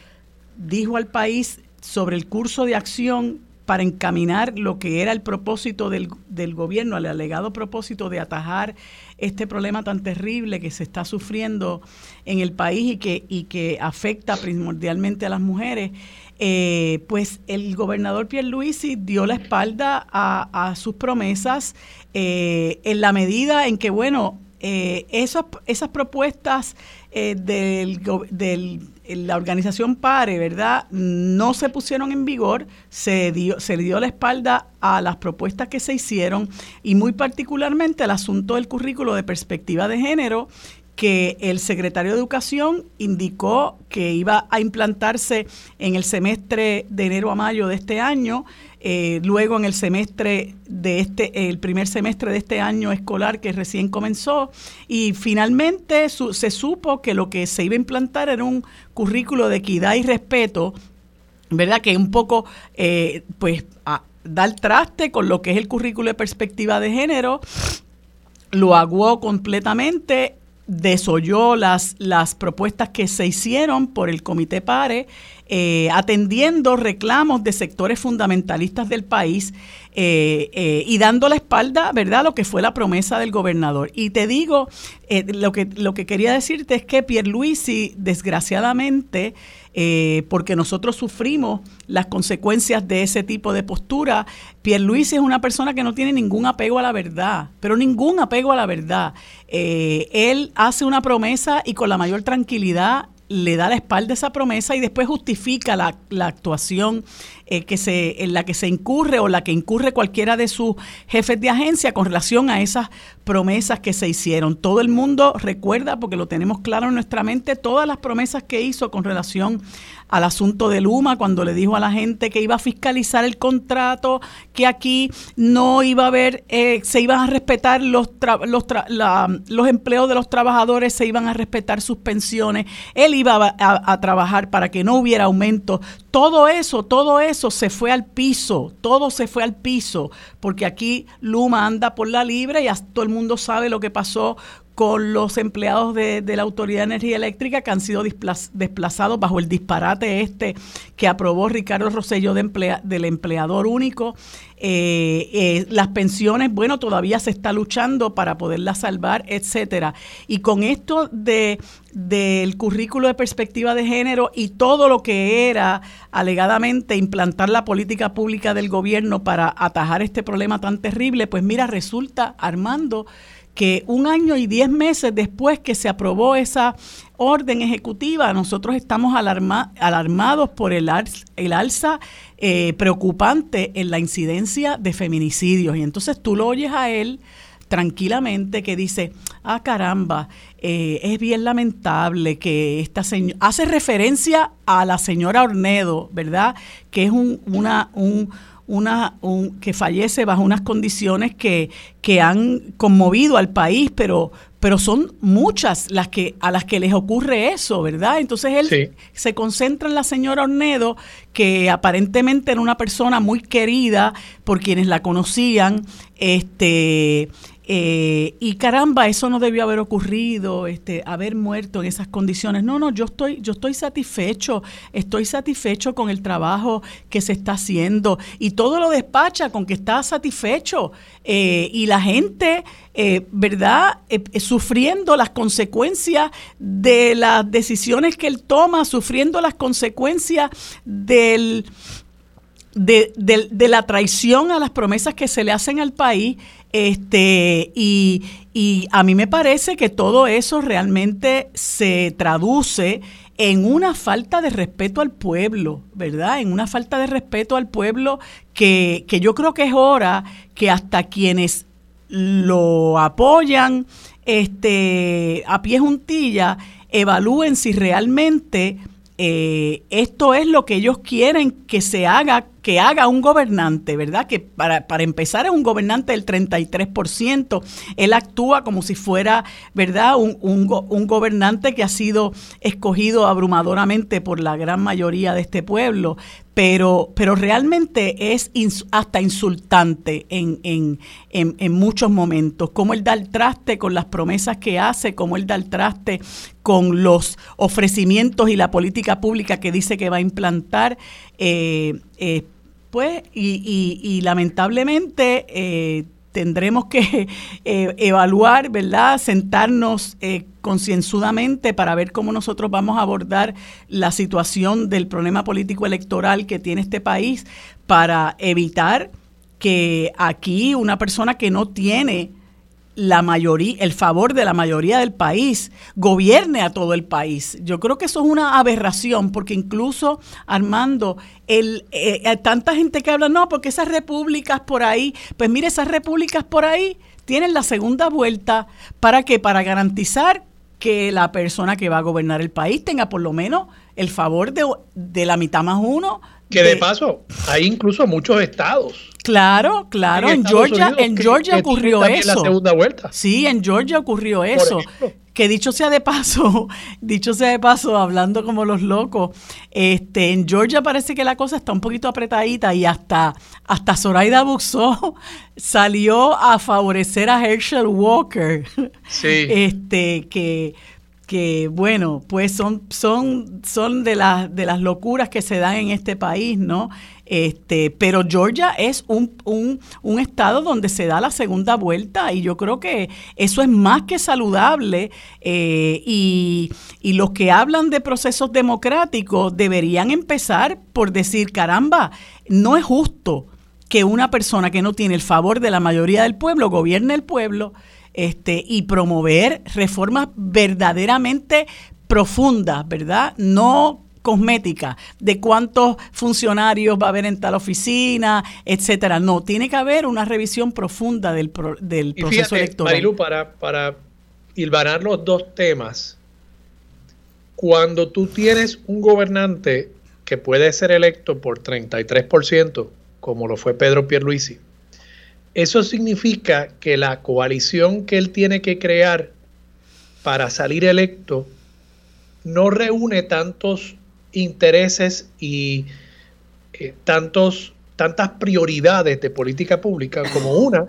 dijo al país sobre el curso de acción para encaminar lo que era el propósito del, del, gobierno, el alegado propósito de atajar este problema tan terrible que se está sufriendo en el país y que, y que afecta primordialmente a las mujeres, eh, pues el gobernador Pierluisi dio la espalda a, sus promesas eh, en la medida en que, bueno, eh, esas, esas propuestas del, del la organización PARE, ¿verdad? No se pusieron en vigor, se, dio, se le dio la espalda a las propuestas que se hicieron y muy particularmente al asunto del currículo de perspectiva de género que el secretario de Educación indicó que iba a implantarse en el semestre de enero a mayo de este año eh, luego en el semestre de este, el primer semestre de este año escolar que recién comenzó, y finalmente se supo que lo que se iba a implantar era un currículo de equidad y respeto, ¿verdad? Que un poco, eh, pues, da el traste con lo que es el currículo de perspectiva de género, lo aguó completamente desoyó las, las propuestas que se hicieron por el Comité PARE, eh, atendiendo reclamos de sectores fundamentalistas del país eh, eh, y dando la espalda, ¿verdad?, lo que fue la promesa del gobernador. Y te digo, lo, que, lo que quería decirte es que Pierluisi, desgraciadamente, porque nosotros sufrimos las consecuencias de ese tipo de postura, Pierluisi es una persona que no tiene ningún apego a la verdad, pero ningún apego a la verdad. él hace una promesa y con la mayor tranquilidad le da la espalda a esa promesa y después justifica la actuación eh, que se, en la que se incurre o la que incurre cualquiera de sus jefes de agencia con relación a esas promesas que se hicieron. Todo el mundo recuerda, porque lo tenemos claro en nuestra mente, todas las promesas que hizo con relación al asunto de Luma, cuando le dijo a la gente que iba a fiscalizar el contrato, que aquí no iba a haber, eh, se iban a respetar los, los, los empleos de los trabajadores, se iban a respetar sus pensiones, él iba a, a trabajar para que no hubiera aumento. Todo eso, todo eso se fue al piso, todo se fue al piso, porque aquí Luma anda por la libre y todo el mundo sabe lo que pasó con los empleados de, la Autoridad de Energía Eléctrica que han sido desplazados bajo el disparate este que aprobó Ricardo Rosello de del empleador único. Eh, eh, las pensiones, bueno, todavía se está luchando para poderlas salvar, etcétera. Y con esto de del currículo de perspectiva de género y todo lo que era alegadamente implantar la política pública del gobierno para atajar este problema tan terrible, pues mira, resulta, Armando, que un año y diez meses después que se aprobó esa orden ejecutiva, nosotros estamos alarmados por el, el alza eh, preocupante en la incidencia de feminicidios. Y entonces tú lo oyes a él tranquilamente que dice, ah caramba, eh, es bien lamentable que esta señora, hace referencia a la señora Ornedo, ¿verdad? Que es un, una, un, una, un, que fallece bajo unas condiciones que, que han conmovido al país, pero, pero son muchas las que a las que les ocurre eso, ¿verdad? Entonces él se concentra en la señora Ornedo, que aparentemente era una persona muy querida por quienes la conocían, este eh, y caramba, eso no debió haber ocurrido, este, haber muerto en esas condiciones. No, no, yo estoy, yo estoy satisfecho, estoy satisfecho con el trabajo que se está haciendo y todo lo despacha con que está satisfecho eh, y la gente, eh, ¿verdad? sufriendo las consecuencias de las decisiones que él toma, sufriendo las consecuencias del de, de, la traición a las promesas que se le hacen al país. Este, y, y a mí me parece que todo eso realmente se traduce en una falta de respeto al pueblo, ¿verdad? En una falta de respeto al pueblo que, que yo creo que es hora que hasta quienes lo apoyan este, a pie juntilla evalúen si realmente eh, esto es lo que ellos quieren que se haga, que haga un gobernante, ¿verdad? Que para, para empezar es un gobernante del 33%. Él actúa como si fuera, ¿verdad? Un, un, gobernante que ha sido escogido abrumadoramente por la gran mayoría de este pueblo pero, pero realmente es hasta insultante en, en, en, muchos momentos, cómo él da el traste con las promesas que hace, cómo él da el traste con los ofrecimientos y la política pública que dice que va a implantar. Eh, eh, pues, y, y, lamentablemente eh, tendremos que eh, evaluar, ¿verdad? Sentarnos eh, concienzudamente para ver cómo nosotros vamos a abordar la situación del problema político electoral que tiene este país para evitar que aquí una persona que no tiene la mayoría, el favor de la mayoría del país, gobierne a todo el país. Yo creo que eso es una aberración, porque incluso, Armando, el, eh, eh, tanta gente que habla, no, porque esas repúblicas por ahí, pues mire, esas repúblicas por ahí tienen la segunda vuelta, ¿para qué? Para garantizar que la persona que va a gobernar el país tenga por lo menos el favor de, de la mitad más uno. Que de paso, hay incluso muchos estados Claro, claro, en, Georgia, en Georgia ocurrió eso. La segunda vuelta. Sí, en Georgia ocurrió eso. Que dicho sea de paso, dicho sea de paso, hablando como los locos, este, en Georgia parece que la cosa está un poquito apretadita y hasta, hasta Zoraida Buxó salió a favorecer a Herschel Walker. Sí. Este, que que bueno, pues son, son, son de, las, de las locuras que se dan en este país, ¿no? Este, pero Georgia es un, un, estado donde se da la segunda vuelta y yo creo que eso es más que saludable eh, y, y los que hablan de procesos democráticos deberían empezar por decir, caramba, no es justo que una persona que no tiene el favor de la mayoría del pueblo gobierne el pueblo este, y promover reformas verdaderamente profundas, ¿verdad? No cosmética de cuántos funcionarios va a haber en tal oficina, etcétera. No, tiene que haber una revisión profunda del, del proceso electoral. Marilu, para, para hilvanar los dos temas, cuando tú tienes un gobernante que puede ser electo por 33%, como lo fue Pedro Pierluisi, eso significa que la coalición que él tiene que crear para salir electo no reúne tantos intereses y eh, tantos, tantas prioridades de política pública como una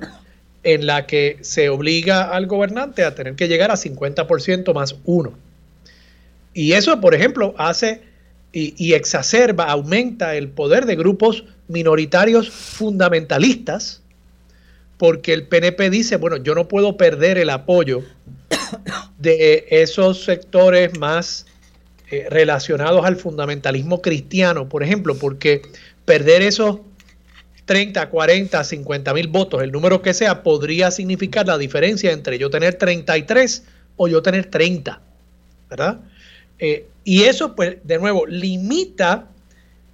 en la que se obliga al gobernante a tener que llegar a 50% más uno. Y eso, por ejemplo, hace y, exacerba, aumenta el poder de grupos minoritarios fundamentalistas, porque el PNP dice, bueno, yo no puedo perder el apoyo de esos sectores más eh, relacionados al fundamentalismo cristiano, por ejemplo, porque perder esos 30, 40, 50 mil votos, el número que sea, podría significar la diferencia entre yo tener 33 o yo tener 30, ¿verdad? Eh, y eso, pues, de nuevo, limita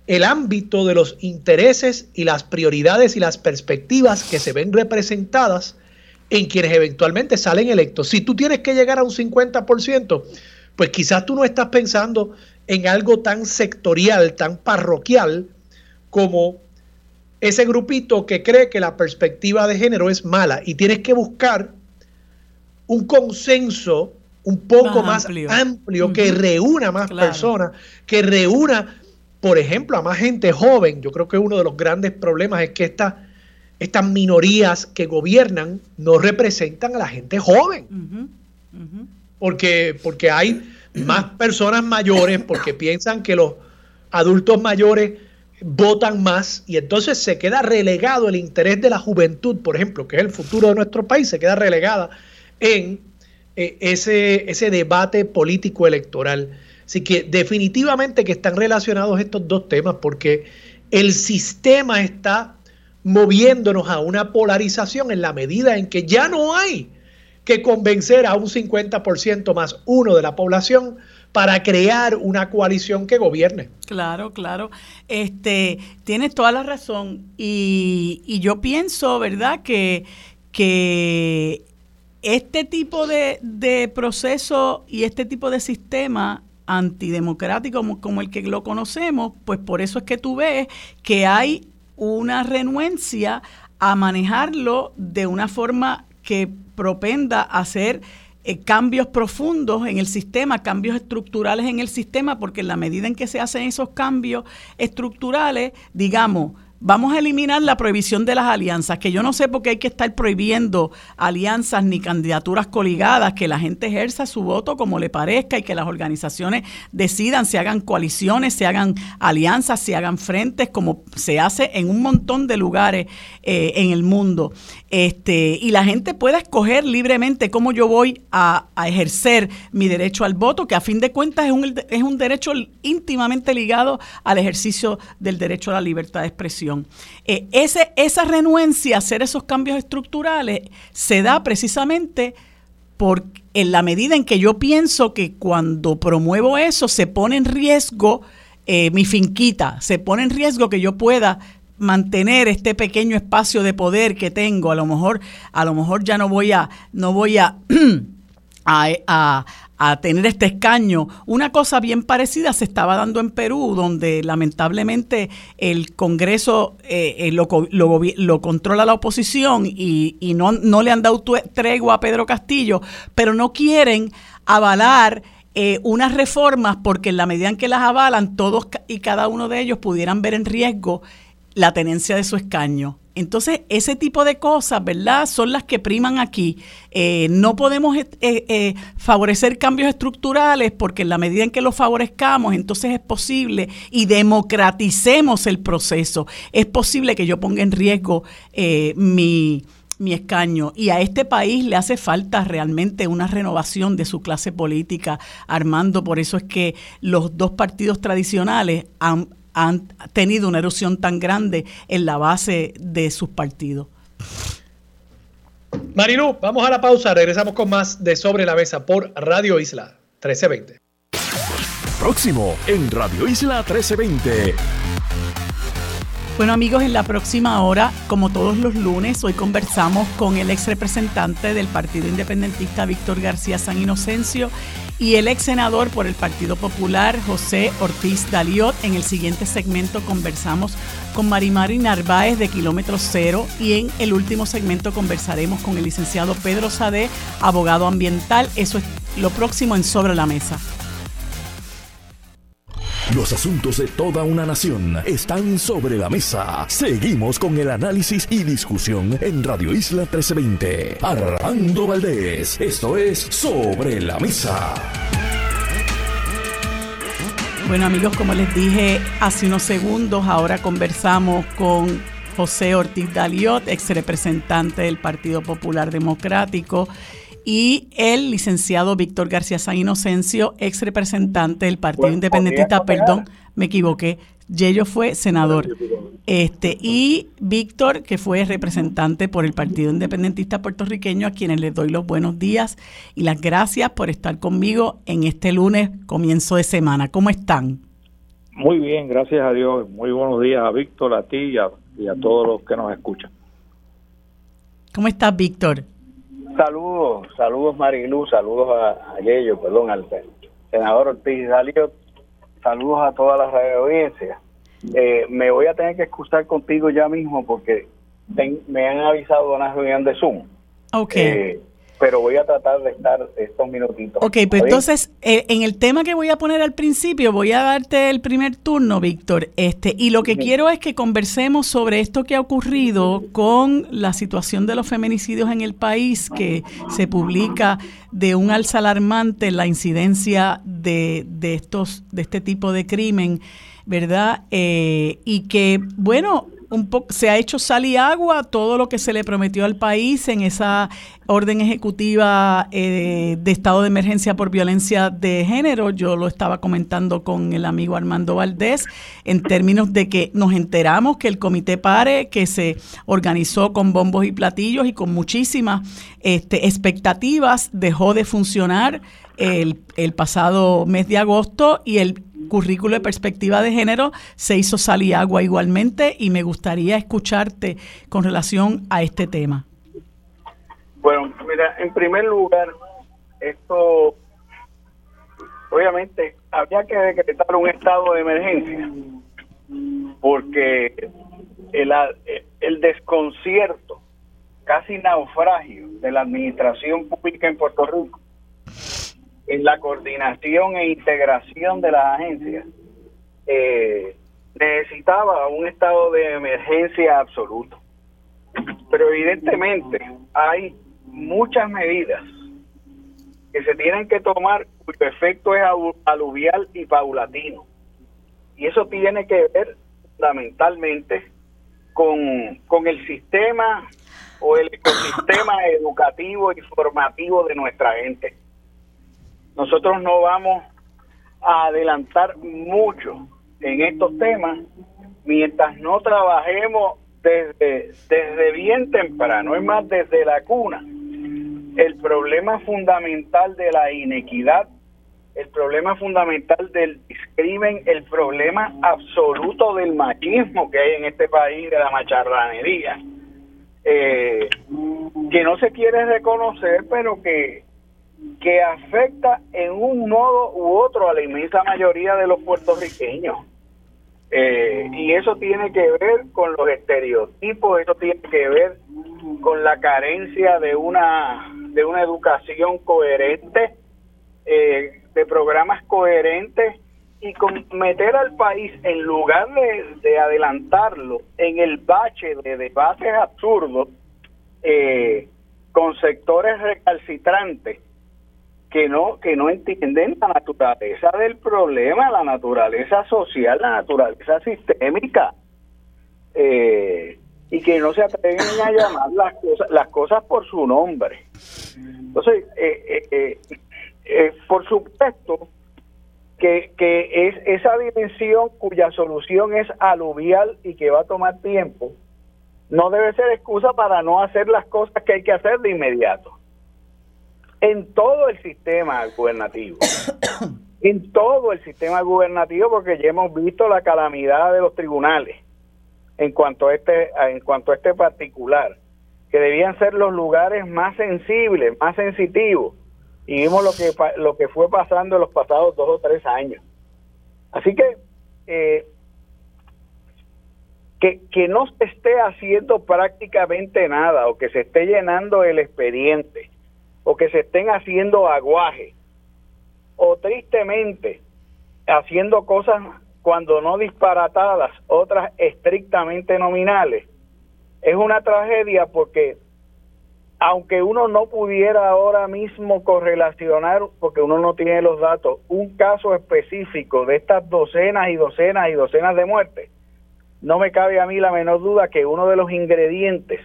el ámbito de los intereses y las prioridades y las perspectivas que se ven representadas en quienes eventualmente salen electos. Si tú tienes que llegar a un 50%, pues quizás tú no estás pensando en algo tan sectorial, tan parroquial, como ese grupito que cree que la perspectiva de género es mala y tienes que buscar un consenso un poco más, amplio, que reúna más personas, que reúna, por ejemplo, a más gente joven. Yo creo que uno de los grandes problemas es que estas minorías que gobiernan no representan a la gente joven. Porque, porque hay más personas mayores, porque piensan que los adultos mayores votan más y entonces se queda relegado el interés de la juventud, por ejemplo, que es el futuro de nuestro país, se queda relegada en eh, ese, ese debate político electoral. Así que definitivamente que están relacionados estos dos temas porque el sistema está moviéndonos a una polarización en la medida en que ya no hay que convencer a un 50% más uno de la población para crear una coalición que gobierne. Claro, claro. Este, tienes toda la razón. Y, yo pienso, ¿verdad?, que, este tipo de proceso y este tipo de sistema antidemocrático como, como, el que lo conocemos, pues por eso es que tú ves que hay una renuencia a manejarlo de una forma que propenda a hacer eh, cambios profundos en el sistema, cambios estructurales en el sistema, porque en la medida en que se hacen esos cambios estructurales, digamos, Vamos a eliminar la prohibición de las alianzas, que yo no sé por qué hay que estar prohibiendo alianzas ni candidaturas coligadas, que la gente ejerza su voto como le parezca y que las organizaciones decidan, se hagan coaliciones, se hagan alianzas, se hagan frentes, como se hace en un montón de lugares eh, en el mundo. Este, y la gente pueda escoger libremente cómo yo voy a, ejercer mi derecho al voto, que a fin de cuentas es un, es un derecho íntimamente ligado al ejercicio del derecho a la libertad de expresión. Eh, ese, esa renuencia a hacer esos cambios estructurales se da precisamente por, en la medida en que yo pienso que cuando promuevo eso se pone en riesgo eh, mi finquita, se pone en riesgo que yo pueda mantener este pequeño espacio de poder que tengo, a lo mejor, a lo mejor ya no voy a, no voy a, a, tener este escaño. Una cosa bien parecida se estaba dando en Perú, donde lamentablemente el Congreso eh, eh, lo, lo, controla la oposición y, y no, no, le han dado tregua a Pedro Castillo, pero no quieren avalar eh, unas reformas porque en la medida en que las avalan, todos y cada uno de ellos pudieran ver en riesgo la tenencia de su escaño. Entonces, ese tipo de cosas, ¿verdad? Son las que priman aquí. Eh, no podemos eh, eh, favorecer cambios estructurales porque en la medida en que los favorezcamos, entonces es posible y democraticemos el proceso. Es posible que yo ponga en riesgo mi, mi escaño. Y a este país le hace falta realmente una renovación de su clase política, Armando. Por eso es que los dos partidos tradicionales han, han tenido una erosión tan grande en la base de sus partidos. Marilu, vamos a la pausa, regresamos con más de Sobre la Mesa por Radio Isla 1320. Próximo en Radio Isla 1320. Bueno amigos, en la próxima hora, como todos los lunes, hoy conversamos con el ex representante del Partido Independentista Víctor García San Inocencio y el ex senador por el Partido Popular José Ortiz Daliot. En el siguiente segmento conversamos con Marimari Narváez de Kilómetro Cero y en el último segmento conversaremos con el licenciado Pedro Sade, abogado ambiental. Eso es lo próximo en Sobre la Mesa. Los asuntos de toda una nación están sobre la mesa. Seguimos con el análisis y discusión en Radio Isla 1320. Armando Valdés, esto es Sobre la Mesa. Bueno amigos, como les dije hace unos segundos, ahora conversamos con José Ortiz Daliot, ex representante del Partido Popular Democrático, y el licenciado Víctor García San Inocencio, ex representante del Partido Independentista, perdón, me equivoqué, Yello fue senador. Este, y Víctor, que fue representante por el Partido Independentista puertorriqueño, a quienes les doy los buenos días y las gracias por estar conmigo en este lunes, comienzo de semana. ¿Cómo están? Muy bien, gracias a Dios. Muy buenos días a Víctor, a ti y a, todos los que nos escuchan. ¿Cómo estás, Víctor? Saludos, saludos Marilu, saludos a, a Yello, perdón, al senador Ortiz Dalio saludos a toda la audiencia. Eh, me voy a tener que excusar contigo ya mismo porque me han avisado de una reunión de Zoom. Ok. Eh, pero voy a tratar de estar estos minutitos. Ok, pues entonces, eh, en el tema que voy a poner al principio, voy a darte el primer turno, Víctor. Este, y lo que quiero es que conversemos sobre esto que ha ocurrido con la situación de los feminicidios en el país, que se publica de un alza alarmante la incidencia de, de, estos, de este tipo de crimen, ¿verdad? Eh, y que, bueno, un se ha hecho sal y agua todo lo que se le prometió al país en esa orden ejecutiva eh, de estado de emergencia por violencia de género. Yo lo estaba comentando con el amigo Armando Valdés en términos de que nos enteramos que el comité PARE, que se organizó con bombos y platillos y con muchísimas este, expectativas, dejó de funcionar el, el pasado mes de agosto y el currículo de perspectiva de género se hizo sal y agua igualmente y me gustaría escucharte con relación a este tema. Bueno, mira, en primer lugar, esto obviamente había que decretar un estado de emergencia porque el, el desconcierto, casi naufragio de la administración pública en Puerto Rico en la coordinación e integración de las agencias, eh, necesitaba un estado de emergencia absoluto. Pero evidentemente hay muchas medidas que se tienen que tomar cuyo efecto es aluvial y paulatino. Y eso tiene que ver fundamentalmente con, con el sistema o el ecosistema educativo y formativo de nuestra gente nosotros no vamos a adelantar mucho en estos temas mientras no trabajemos desde, desde bien temprano, es más, desde la cuna. El problema fundamental de la inequidad, el problema fundamental del discrimen, el problema absoluto del machismo que hay en este país, de la macharranería, eh, que no se quiere reconocer, pero que que afecta en un modo u otro a la inmensa mayoría de los puertorriqueños. Eh, y eso tiene que ver con los estereotipos, eso tiene que ver con la carencia de una de una educación coherente, eh, de programas coherentes y con meter al país en lugar de, de adelantarlo en el bache de debates absurdos eh, con sectores recalcitrantes que no que no entienden la naturaleza del problema, la naturaleza social, la naturaleza sistémica, eh, y que no se atreven a llamar las cosas las cosas por su nombre. Entonces, eh, eh, por supuesto que, que es esa dimensión cuya solución es aluvial y que va a tomar tiempo, no debe ser excusa para no hacer las cosas que hay que hacer de inmediato en todo el sistema gubernativo. en todo el sistema gubernativo porque ya hemos visto la calamidad de los tribunales en cuanto a este en cuanto a este particular que debían ser los lugares más sensibles más sensitivos y vimos lo que lo que fue pasando en los pasados dos o tres años así que eh, que, que no se esté haciendo prácticamente nada o que se esté llenando el expediente o que se estén haciendo aguaje o tristemente haciendo cosas cuando no disparatadas, otras estrictamente nominales. Es una tragedia porque aunque uno no pudiera ahora mismo correlacionar, porque uno no tiene los datos, un caso específico de estas docenas y docenas y docenas de muertes, no me cabe a mí la menor duda que uno de los ingredientes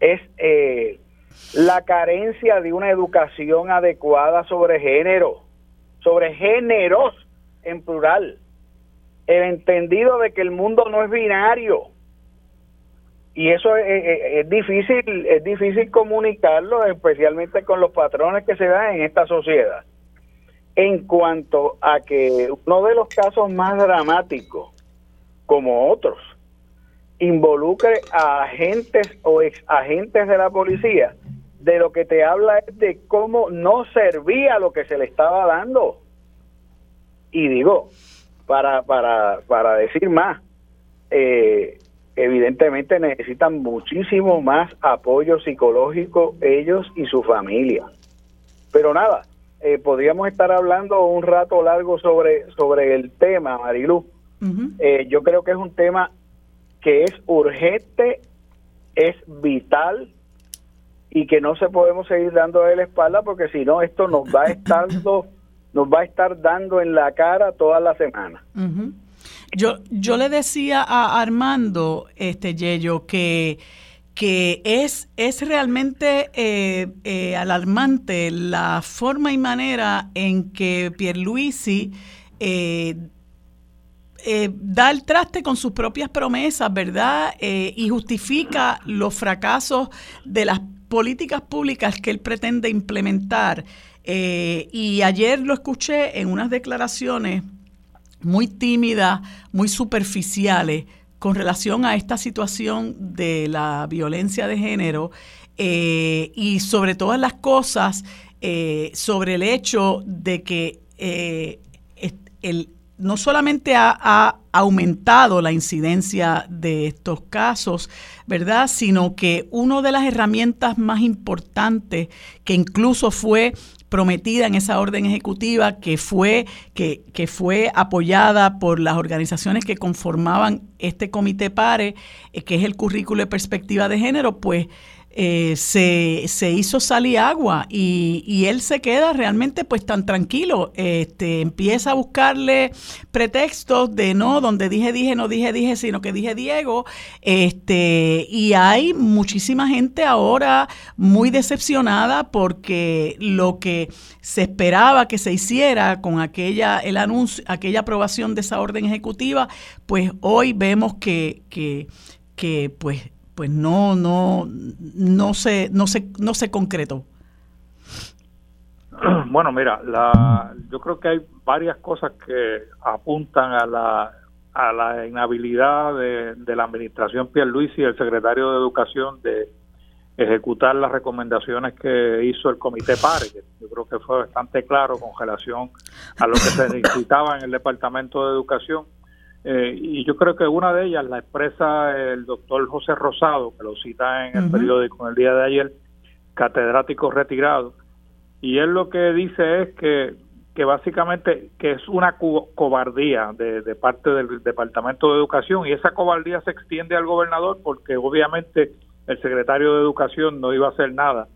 es eh, la carencia de una educación adecuada sobre género, sobre géneros en plural, el entendido de que el mundo no es binario, y eso es, difícil es difícil comunicarlo especialmente con los patrones que se dan en esta sociedad. En cuanto a que uno de los casos más dramáticos como otros involucre a agentes o ex agentes de la policía de lo que te habla es de cómo no servía lo que se le estaba dando y digo para para para decir más eh, evidentemente necesitan muchísimo más apoyo psicológico ellos y su familia. Pero nada, eh, podríamos estar hablando un rato largo sobre, sobre el tema, Marilu. Eh, yo creo que es un tema que es urgente, es vital y que no se podemos seguir dando de la espalda porque si no esto nos va a estar nos va a estar dando en la cara toda la semana. Yo, yo le decía a Armando, este Yello, que, que es, es realmente eh, eh, alarmante la forma y manera en que Pierluisi eh, eh, da el traste con sus propias promesas, ¿verdad? y justifica los fracasos de las políticas públicas que él pretende implementar. y ayer lo escuché en unas declaraciones muy tímidas, muy superficiales con relación a esta situación de la violencia de género eh, y sobre todas las cosas eh, sobre el hecho de que eh, el, no solamente ha, aumentado la incidencia de estos casos, ¿verdad? Sino que una de las herramientas más importantes que incluso fue prometida en esa orden ejecutiva que fue, que, que fue apoyada por las organizaciones que conformaban este comité PARE, eh, que es el currículo de perspectiva de género, pues eh, se, se, hizo salir agua y, y, él se queda realmente pues tan tranquilo, este, empieza a buscarle pretextos de no, donde dije, dije, no dije, dije, sino que dije Diego, este, y hay muchísima gente ahora muy decepcionada porque lo que se esperaba que se hiciera con aquella, el anuncio, aquella aprobación de esa orden ejecutiva, pues hoy vemos que, que, que pues pues no, no, no se, no se, no se concretó. Bueno, mira, la, yo creo que hay varias cosas que apuntan a la, a la inhabilidad de, de la administración Pierluisi y el secretario de Educación de ejecutar las recomendaciones que hizo el Comité PARE, que yo creo que fue bastante claro con relación a lo que se necesitaba en el Departamento de Educación eh, y yo creo que una de ellas la expresa el doctor José Rosado, que lo cita en el periódico en el día de ayer, catedrático retirado, y él lo que dice es que, que básicamente que es una cobardía de, de parte del Departamento de Educación y esa cobardía se extiende al gobernador porque obviamente el secretario de Educación no iba a hacer nada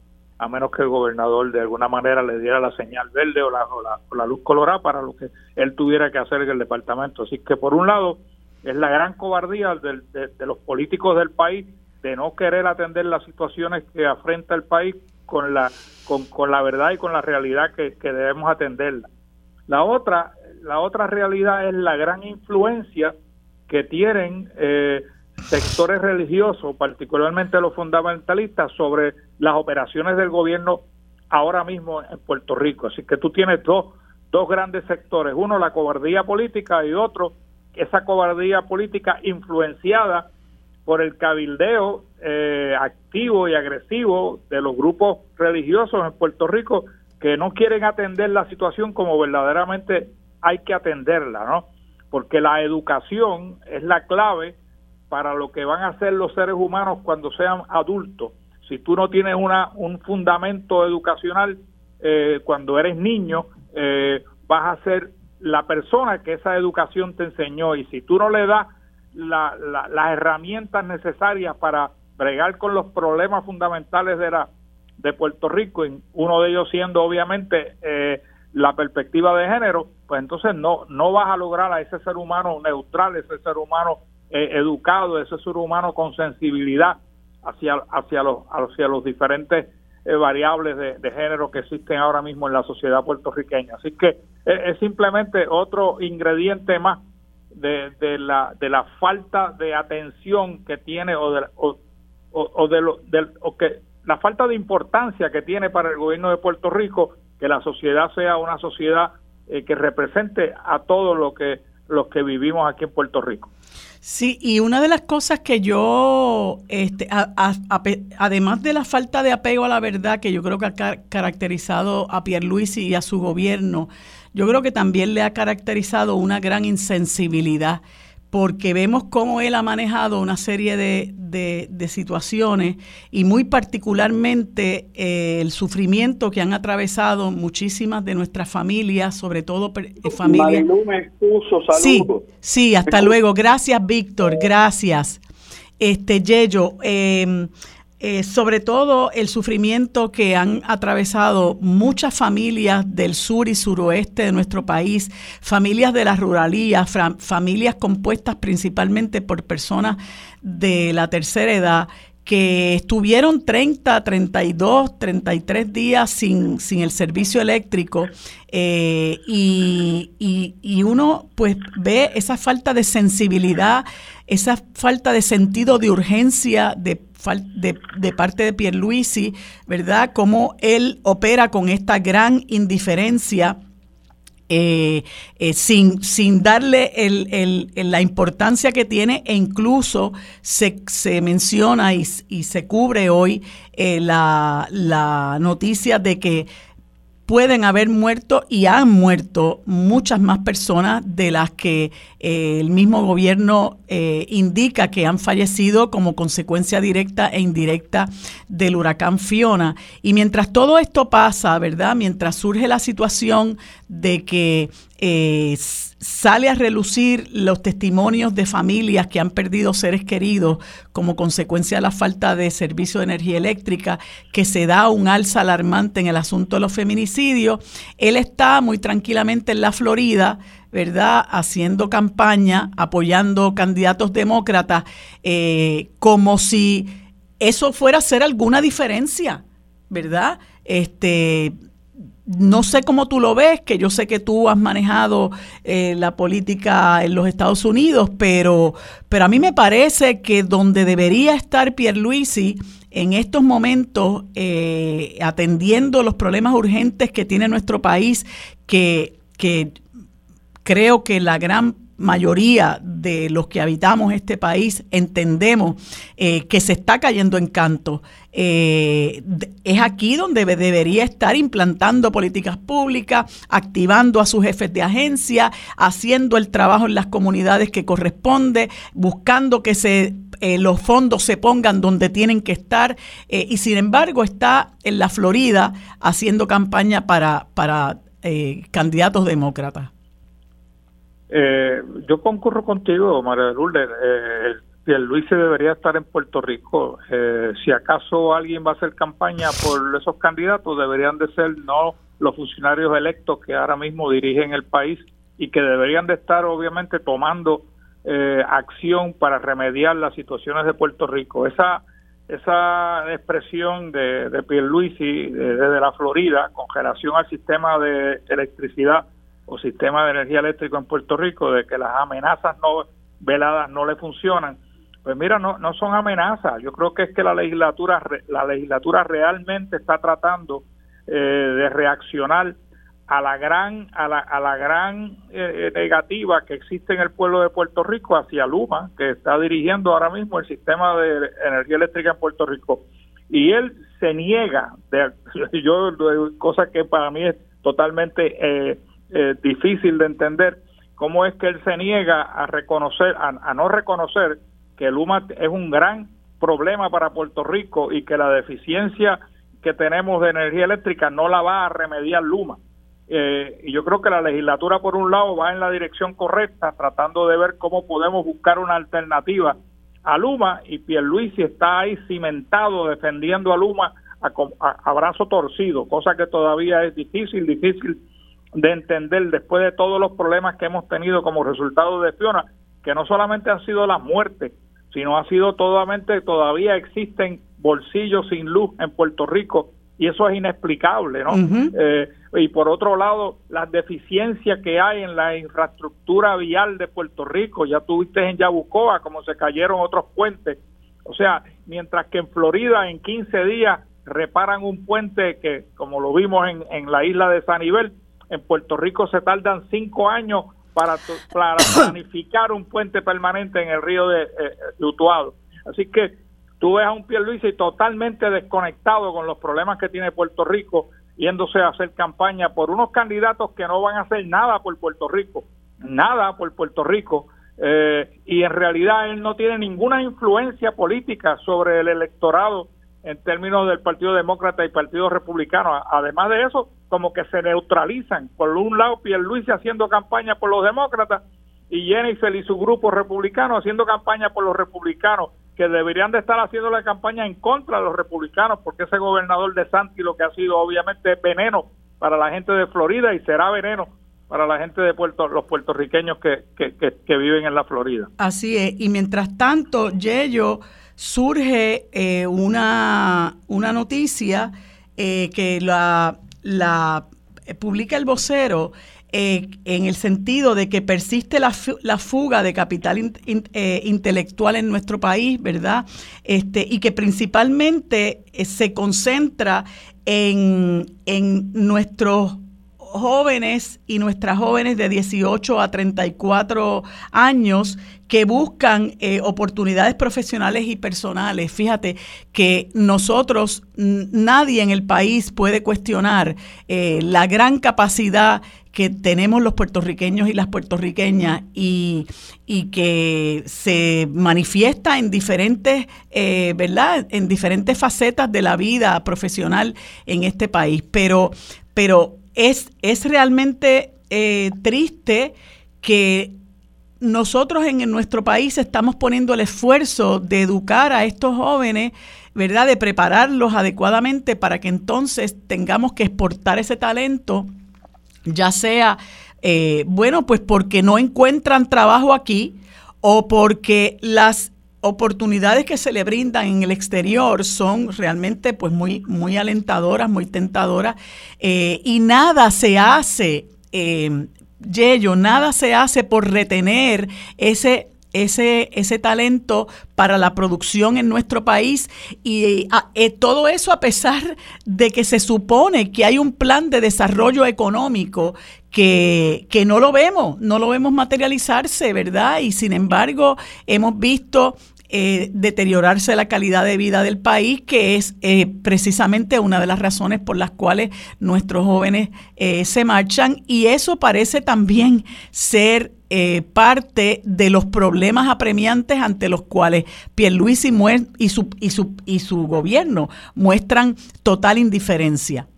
a menos que el gobernador de alguna manera le diera la señal verde o la, la, luz colorada para lo que él tuviera que hacer en el departamento. Así que por un lado es la gran cobardía de, de, los políticos del país de no querer atender las situaciones que afrenta el país con la con, con la verdad y con la realidad que, que, debemos atenderla. La otra la otra realidad es la gran influencia que tienen eh, sectores religiosos, particularmente los fundamentalistas, sobre las operaciones del gobierno ahora mismo en Puerto Rico. Así que tú tienes dos, dos grandes sectores, uno la cobardía política y otro esa cobardía política influenciada por el cabildeo eh, activo y agresivo de los grupos religiosos en Puerto Rico que no quieren atender la situación como verdaderamente hay que atenderla, ¿no? Porque la educación es la clave para lo que van a ser los seres humanos cuando sean adultos. Si tú no tienes una, un fundamento educacional eh, cuando eres niño, eh, vas a ser la persona que esa educación te enseñó y si tú no le das la, las herramientas necesarias para bregar con los problemas fundamentales de la de Puerto Rico, uno de ellos siendo obviamente eh, la perspectiva de género, pues entonces no no vas a lograr a ese ser humano neutral, ese ser humano eh, educado, ese ser humano con sensibilidad hacia hacia los hacia los diferentes eh, variables de, género que existen ahora mismo en la sociedad puertorriqueña. Así que es simplemente otro ingrediente más de, de, la de la falta de atención que tiene o de o, o, de lo del o que la falta de importancia que tiene para el gobierno de Puerto Rico que la sociedad sea una sociedad eh, que represente a todos lo que los que vivimos aquí en Puerto Rico. Sí, y una de las cosas que yo, este, además de la falta de apego a la verdad que yo creo que ha caracterizado a Pierluisi y a su gobierno, yo creo que también le ha caracterizado una gran insensibilidad porque vemos cómo él ha manejado una serie de, situaciones y muy particularmente eh, el sufrimiento que han atravesado muchísimas de nuestras familias, sobre todo eh, familias. sí, sí, hasta luego. Gracias, Víctor. Gracias. Este Yello, eh, eh, sobre todo el sufrimiento que han atravesado muchas familias del sur y suroeste de nuestro país, familias de la ruralía, familias compuestas principalmente por personas de la tercera edad que estuvieron 30, 32, 33 días sin, sin el servicio eléctrico eh, y, y, uno pues ve esa falta de sensibilidad, esa falta de sentido de urgencia de de, parte de Pierluisi, ¿verdad? Cómo él opera con esta gran indiferencia. Eh, eh, sin, sin darle la importancia que tiene e incluso se, menciona y, se cubre hoy eh, la, la noticia de que pueden haber muerto y han muerto muchas más personas de las que eh, el mismo gobierno eh, indica que han fallecido como consecuencia directa e indirecta del huracán Fiona. Y mientras todo esto pasa, ¿verdad? Mientras surge la situación de que eh, sale a relucir los testimonios de familias que han perdido seres queridos como consecuencia de la falta de servicio de energía eléctrica, que se da un alza alarmante en el asunto de los feminicidios. Él está muy tranquilamente en la Florida, ¿verdad? Haciendo campaña, apoyando candidatos demócratas, eh, como si eso fuera a hacer alguna diferencia, ¿verdad? Este, no sé cómo tú lo ves, que yo sé que tú has manejado eh, la política en los Estados Unidos, pero, pero a mí me parece que donde debería estar Pierluisi en estos momentos, eh, atendiendo los problemas urgentes que tiene nuestro país, que, que creo que la gran mayoría de los que habitamos este país entendemos eh, que se está cayendo en canto. Eh, es aquí donde debería estar implantando políticas públicas, activando a sus jefes de agencia, haciendo el trabajo en las comunidades que corresponde, buscando que se eh, los fondos se pongan donde tienen que estar y sin embargo está en la Florida haciendo campaña para, para candidatos demócratas. Eh, yo concurro contigo, María Lourdes. Eh, Luis se debería estar en Puerto Rico. Eh, si acaso alguien va a hacer campaña por esos candidatos, deberían de ser no los funcionarios electos que ahora mismo dirigen el país y que deberían de estar obviamente tomando eh, acción para remediar las situaciones de Puerto Rico. Esa esa expresión de, de Pierluisi desde la Florida con relación al sistema de electricidad o sistema de energía eléctrica en Puerto Rico de que las amenazas no veladas no le funcionan, pues mira, no, no son amenazas. Yo creo que es que la legislatura la legislatura realmente está tratando eh, de reaccionar a la gran a la, a la gran eh, negativa que existe en el pueblo de Puerto Rico hacia Luma, que está dirigiendo ahora mismo el sistema de energía eléctrica en Puerto Rico. Y él se niega, de, yo cosa que para mí es totalmente eh, eh, difícil de entender cómo es que él se niega a reconocer, a, no reconocer que Luma es un gran problema para Puerto Rico y que la deficiencia que tenemos de energía eléctrica no la va a remediar Luma. Eh, y yo creo que la legislatura, por un lado, va en la dirección correcta, tratando de ver cómo podemos buscar una alternativa a Luma, y Pierluisi está ahí cimentado defendiendo a Luma a, brazo torcido, cosa que todavía es difícil, difícil de entender después de todos los problemas que hemos tenido como resultado de Fiona, que no solamente han sido las muertes, sino ha sido totalmente, todavía existen bolsillos sin luz en Puerto Rico y eso es inexplicable, ¿no? Eh, y por otro lado, las deficiencias que hay en la infraestructura vial de Puerto Rico, ya tuviste en Yabucoa como se cayeron otros puentes, o sea, mientras que en Florida en 15 días reparan un puente que, como lo vimos en, en la isla de San Nivel, en Puerto Rico se tardan cinco años para, planificar un puente permanente en el río de, eh, Utuado. Así que tú ves a un Pierluisi totalmente desconectado con los problemas que tiene Puerto Rico, yéndose a hacer campaña por unos candidatos que no van a hacer nada por Puerto Rico, nada por Puerto Rico, eh, y en realidad él no tiene ninguna influencia política sobre el electorado en términos del Partido Demócrata y Partido Republicano. Además de eso, como que se neutralizan. Por un lado, Pierluisi haciendo campaña por los demócratas y Jennifer y su grupo republicano haciendo campaña por los republicanos, que deberían de estar haciendo la campaña en contra de los republicanos, porque ese gobernador de Santi lo que ha sido obviamente veneno para la gente de Florida y será veneno para la gente de Puerto, los puertorriqueños que, que, que, viven en la Florida. Así es, y mientras tanto, Yello surge eh, una, una, noticia eh, que la, la, publica el vocero eh, en el sentido de que persiste la, la fuga de capital intelectual en nuestro país, ¿verdad? Este, y que principalmente se concentra en, en nuestros jóvenes y nuestras jóvenes de 18 a 34 años que buscan eh, oportunidades profesionales y personales. Fíjate que nosotros, nadie en el país puede cuestionar eh, la gran capacidad que tenemos los puertorriqueños y las puertorriqueñas y, que se manifiesta en diferentes, eh, ¿verdad? En diferentes facetas de la vida profesional en este país. Pero, pero es, es realmente eh, triste que nosotros en, nuestro país estamos poniendo el esfuerzo de educar a estos jóvenes, ¿verdad? De prepararlos adecuadamente para que entonces tengamos que exportar ese talento, ya sea, eh, bueno, pues porque no encuentran trabajo aquí o porque las oportunidades que se le brindan en el exterior son realmente pues muy, muy alentadoras, muy tentadoras eh, y nada se hace, eh, Yello, nada se hace por retener ese ese, ese talento para la producción en nuestro país. Y eh, todo eso a pesar de que se supone que hay un plan de desarrollo económico que, que no lo vemos, no lo vemos materializarse, ¿verdad? Y sin embargo hemos visto eh, deteriorarse la calidad de vida del país, que es eh, precisamente una de las razones por las cuales nuestros jóvenes eh, se marchan. Y eso parece también ser parte de los problemas apremiantes ante los cuales Pierluisi y su, y, su, y su gobierno muestran total indiferencia.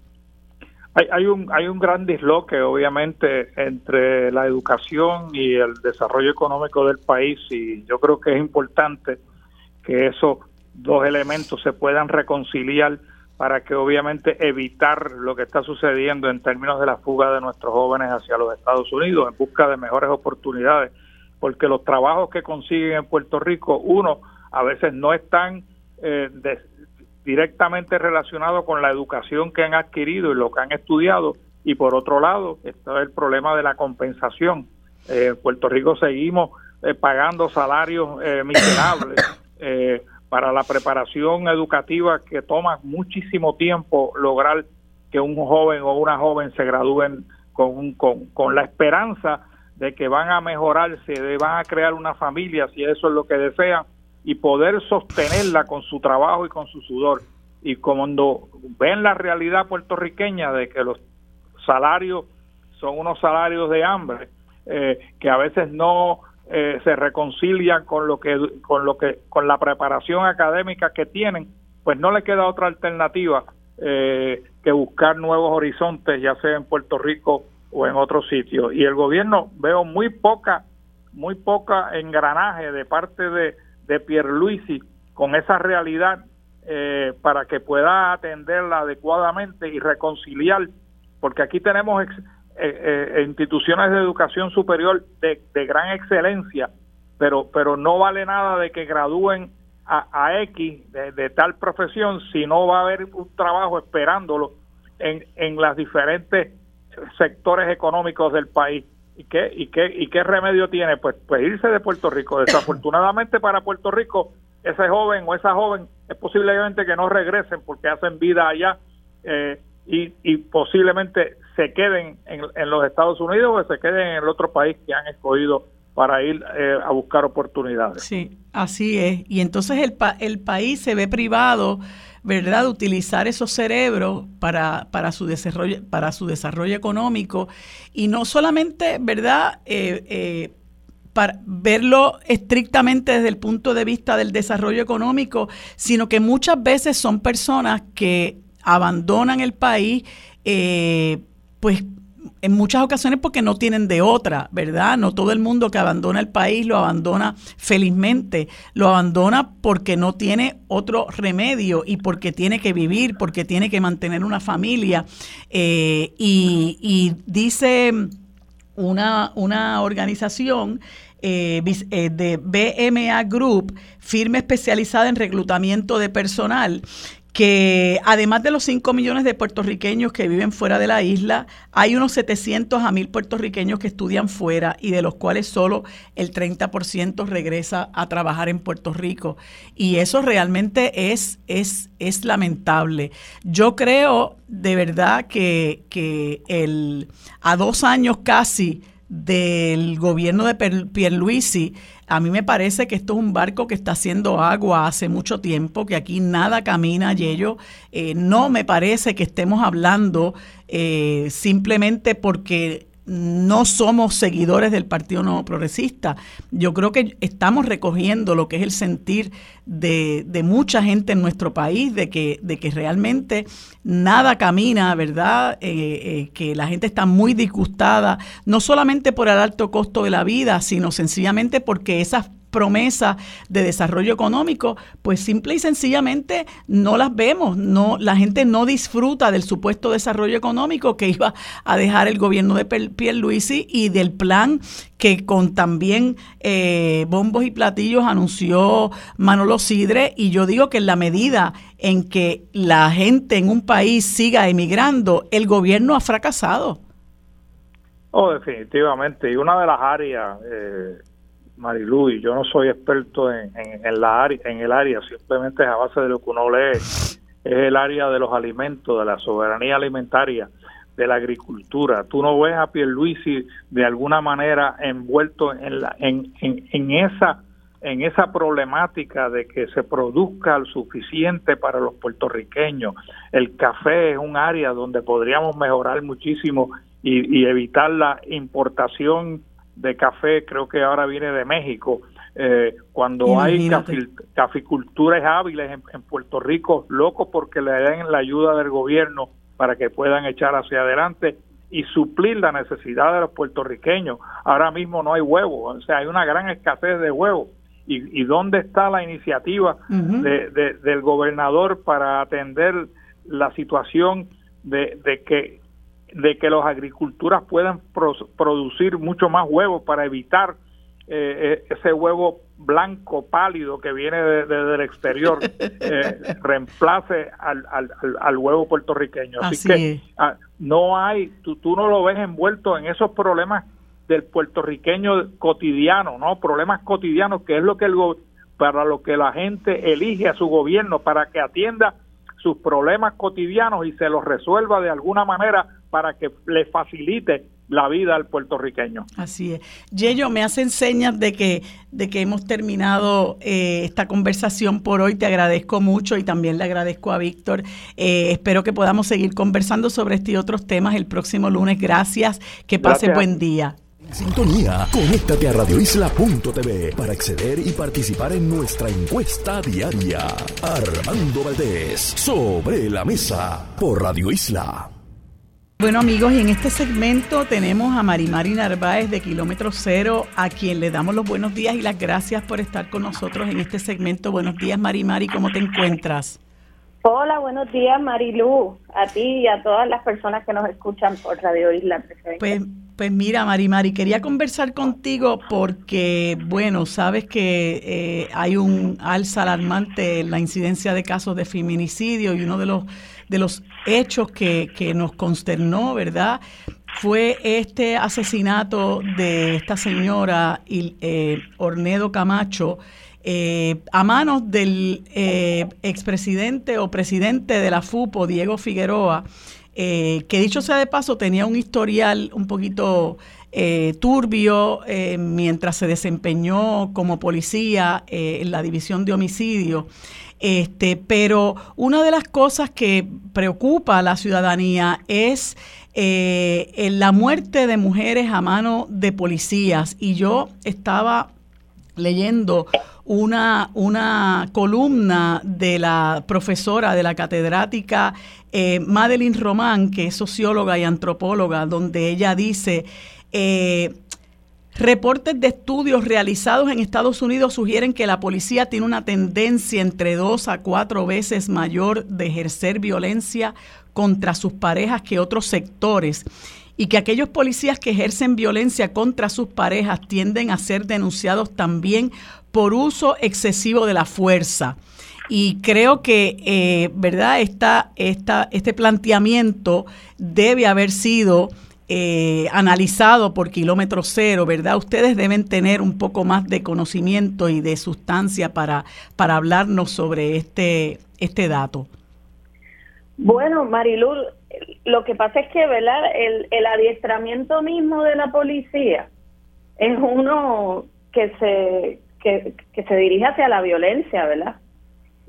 Hay, hay, un, hay un gran disloque, obviamente, entre la educación y el desarrollo económico del país y yo creo que es importante que esos dos elementos se puedan reconciliar para que obviamente evitar lo que está sucediendo en términos de la fuga de nuestros jóvenes hacia los Estados Unidos en busca de mejores oportunidades, porque los trabajos que consiguen en Puerto Rico, uno, a veces no están eh, directamente relacionado con la educación que han adquirido y lo que han estudiado y por otro lado está el problema de la compensación. Eh, en Puerto Rico seguimos eh, pagando salarios eh, miserables para la preparación educativa que toma muchísimo tiempo lograr que un joven o una joven se gradúen con, con, con la esperanza de que van a mejorarse, de van a crear una familia, si eso es lo que desean, y poder sostenerla con su trabajo y con su sudor. Y cuando ven la realidad puertorriqueña de que los salarios son unos salarios de hambre, eh, que a veces no eh, se reconcilian con lo que con lo que con la preparación académica que tienen, pues no le queda otra alternativa eh, que buscar nuevos horizontes, ya sea en Puerto Rico o en otros sitios. Y el gobierno veo muy poca, muy poca engranaje de parte de, de Pierluisi con esa realidad eh, para que pueda atenderla adecuadamente y reconciliar, porque aquí tenemos eh, instituciones de educación superior de, gran excelencia, pero, pero no vale nada de que gradúen a, X de, tal profesión si no va a haber un trabajo esperándolo en, en los diferentes sectores económicos del país. ¿Y qué, y, qué, ¿Y qué remedio tiene? Pues, pues irse de Puerto Rico. Desafortunadamente para Puerto Rico, ese joven o esa joven es posiblemente que no regresen porque hacen vida allá eh, y, y posiblemente se queden en, en los Estados Unidos o se queden en el otro país que han escogido para ir eh, a buscar oportunidades. Sí, así es. Y entonces el, el país se ve privado, ¿verdad?, utilizar esos cerebros para, para, su, desarrollo, para su desarrollo económico. Y no solamente, ¿verdad?, eh, eh, para verlo estrictamente desde el punto de vista del desarrollo económico, sino que muchas veces son personas que abandonan el país, pues en muchas ocasiones porque no tienen de otra, ¿verdad? No todo el mundo que abandona el país lo abandona felizmente, lo abandona porque no tiene otro remedio y porque tiene que vivir, porque tiene que mantener una familia. Eh, y, dice una, una organización eh, eh, de BMA Group, firma especializada en reclutamiento de personal, que además de los 5 millones de puertorriqueños que viven fuera de la isla, hay unos 700 a 1000 puertorriqueños que estudian fuera y de los cuales solo el 30% regresa a trabajar en Puerto Rico. Y eso realmente es, es, es lamentable. Yo creo de verdad que, que el, a dos años casi del gobierno de Pierluisi, a mí me parece que esto es un barco que está haciendo agua hace mucho tiempo, que aquí nada camina, Yello. Eh, no me parece que estemos hablando eh, simplemente porque no somos seguidores del Partido Nuevo Progresista. Yo creo que estamos recogiendo lo que es el sentir de, mucha gente en nuestro país, de que, de que realmente nada camina, ¿verdad? Eh, eh, que la gente está muy disgustada, no solamente por el alto costo de la vida, sino sencillamente porque esas promesas de desarrollo económico, pues simple y sencillamente no las vemos, no la gente no disfruta del supuesto desarrollo económico que iba a dejar el gobierno de Pierluisi y del plan que con también eh, bombos y platillos anunció Manolo Sidre y yo digo que en la medida en que la gente en un país siga emigrando, el gobierno ha fracasado. Oh, definitivamente. Y una de las áreas eh, Marilu, y yo no soy experto en, en, la área, en el área, simplemente es a base de lo que uno lee, es el área de los alimentos, de la soberanía alimentaria, de la agricultura. Tú no ves a Pierluisi de alguna manera envuelto en, la, en, en, esa en esa problemática de que se produzca lo suficiente para los puertorriqueños. El café es un área donde podríamos mejorar muchísimo y evitar la importación de café, creo que ahora viene de México. Eh, cuando hay caficulturas hábiles en, Puerto Rico, locos porque le den la ayuda del gobierno para que puedan echar hacia adelante y suplir la necesidad de los puertorriqueños. Ahora mismo no hay huevos, o sea, hay una gran escasez de huevos. ¿Y, y dónde está la iniciativa de, del gobernador para atender la situación de, de que de que las agriculturas puedan producir mucho más huevos para evitar eh, e-, ese huevo blanco pálido que viene desde el del exterior eh, reemplace al, al, al, huevo puertorriqueño. Así, que ah, no hay, tú, tú no lo ves envuelto en esos problemas del puertorriqueño cotidiano, ¿no? Problemas cotidianos, que es lo que el para lo que la gente elige a su gobierno para que atienda sus problemas cotidianos y se los resuelva de alguna manera para que le facilite la vida al puertorriqueño. Así es. Yello, me hace señas de que, de que hemos terminado eh, esta conversación por hoy. Te agradezco mucho y también le agradezco a Víctor. Eh, espero que podamos seguir conversando sobre este y otros temas el próximo lunes. Gracias. Que pase buen día. sintonía, conéctate a radioisla.tv para acceder y participar en nuestra encuesta diaria. Armando Valdés, sobre la mesa, por Radio Isla. Bueno amigos, y en este segmento tenemos a Marimari Narváez de Kilómetro Cero, a quien le damos los buenos días y las gracias por estar con nosotros en este segmento. Buenos días Marimari, ¿cómo te encuentras? Hola, buenos días Marilu, a ti y a todas las personas que nos escuchan por Radio Isla. Pues pues mira, Mari Mari, quería conversar contigo porque, bueno, sabes que eh, hay un alza alarmante en la incidencia de casos de feminicidio y uno de los, de los hechos que, que nos consternó, ¿verdad? Fue este asesinato de esta señora eh, Ornedo Camacho eh, a manos del expresidente o presidente de la FUPO, Diego Figueroa eh, que dicho sea de paso tenía un historial un poquito eh, turbio eh, mientras se desempeñó como policía en la división de homicidio. Este, pero una de las cosas que preocupa a la ciudadanía es la muerte de mujeres a mano de policías. Y yo estaba leyendo una, una columna de la profesora, de la catedrática eh, Madeline Román, que es socióloga y antropóloga, donde ella dice, eh, reportes de estudios realizados en Estados Unidos sugieren que la policía tiene una tendencia entre dos a cuatro veces mayor de ejercer violencia contra sus parejas que otros sectores y que aquellos policías que ejercen violencia contra sus parejas tienden a ser denunciados también por uso excesivo de la fuerza. Y creo que, eh, ¿verdad? Esta, esta, este planteamiento debe haber sido eh, analizado por kilómetro cero, ¿verdad? Ustedes deben tener un poco más de conocimiento y de sustancia para, para hablarnos sobre este, este dato. Bueno, Marilul, lo que pasa es que, ¿verdad? El, el adiestramiento mismo de la policía es uno que se, que, se dirige hacia la violencia, ¿verdad?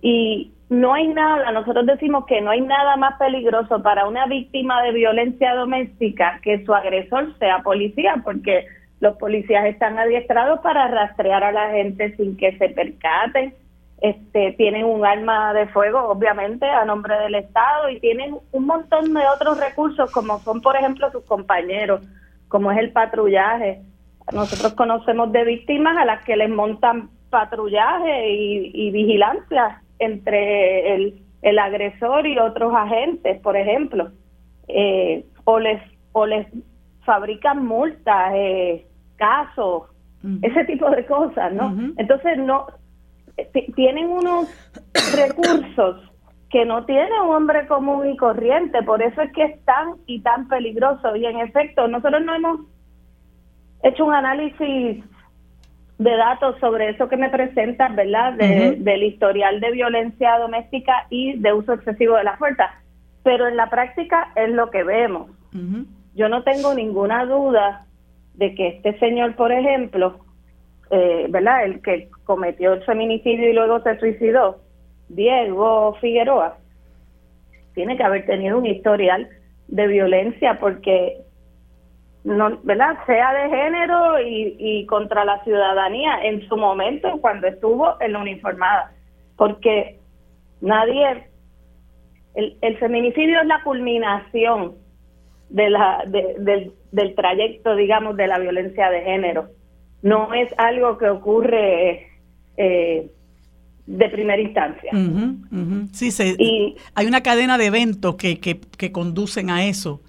Y no hay nada, nosotros decimos que no hay nada más peligroso para una víctima de violencia doméstica que su agresor sea policía, porque los policías están adiestrados para rastrear a la gente sin que se percaten, este, tienen un arma de fuego, obviamente, a nombre del Estado y tienen un montón de otros recursos, como son, por ejemplo, sus compañeros, como es el patrullaje. Nosotros conocemos de víctimas a las que les montan patrullaje y, vigilancia entre el, el, agresor y otros agentes, por ejemplo, eh, o les o les fabrican multas, eh, casos, ese tipo de cosas, ¿no? Entonces no tienen unos recursos que no tiene un hombre común y corriente, por eso es que es tan y tan peligroso. Y en efecto, nosotros no hemos hecho un análisis de datos sobre eso que me presentas, ¿verdad? Del historial de violencia doméstica y de uso excesivo de la fuerza. Pero en la práctica es lo que vemos. Yo no tengo ninguna duda de que este señor, por ejemplo, eh, ¿verdad? El que cometió el feminicidio y luego se suicidó, Diego Figueroa, tiene que haber tenido un historial de violencia porque no, ¿verdad? Sea de género y, contra la ciudadanía en su momento cuando estuvo en la uniformada, porque nadie, el, el feminicidio es la culminación de la, del, del trayecto, digamos, de la violencia de género no es algo que ocurre eh, de primera instancia. Sí, y hay una cadena de eventos que, que, que, conducen a eso.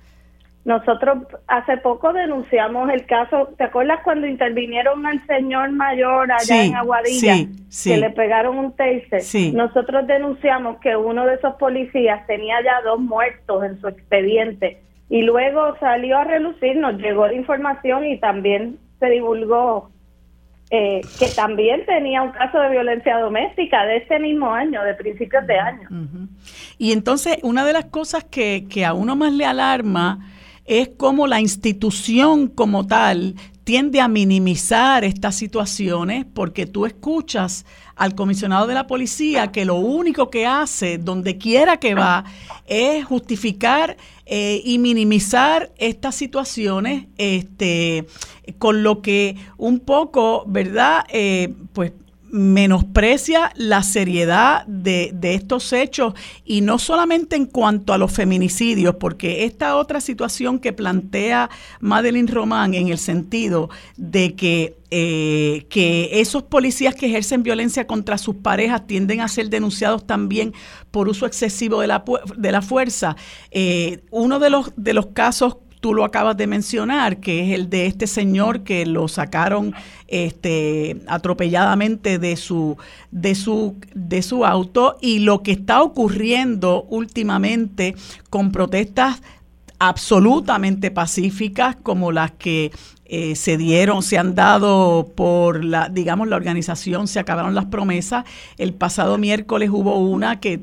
Nosotros hace poco denunciamos el caso, ¿te acuerdas cuando intervinieron al señor mayor allá en Aguadilla? Que le pegaron un taser. Nosotros denunciamos que uno de esos policías tenía ya dos muertos en su expediente y luego salió a relucir, nos llegó la información y también se divulgó eh, que también tenía un caso de violencia doméstica de ese mismo año, de principios de año. Y entonces, una de las cosas que, que a uno más le alarma es cómo la institución como tal tiende a minimizar estas situaciones porque tú escuchas al comisionado de la policía que lo único que hace, donde quiera que va, es justificar eh, y minimizar estas situaciones, este, con lo que un poco, ¿verdad? Eh, pues menosprecia la seriedad de, estos hechos y no solamente en cuanto a los feminicidios, porque esta otra situación que plantea Madeline Román en el sentido de que, eh, que esos policías que ejercen violencia contra sus parejas tienden a ser denunciados también por uso excesivo de la, de la fuerza. Eh, uno de los, de los casos tú lo acabas de mencionar, que es el de este señor que lo sacaron este, atropelladamente de su, de, su, de su auto y lo que está ocurriendo últimamente con protestas absolutamente pacíficas como las que eh, se dieron, se han dado por la, digamos, la organización, se acabaron las promesas. El pasado miércoles hubo una que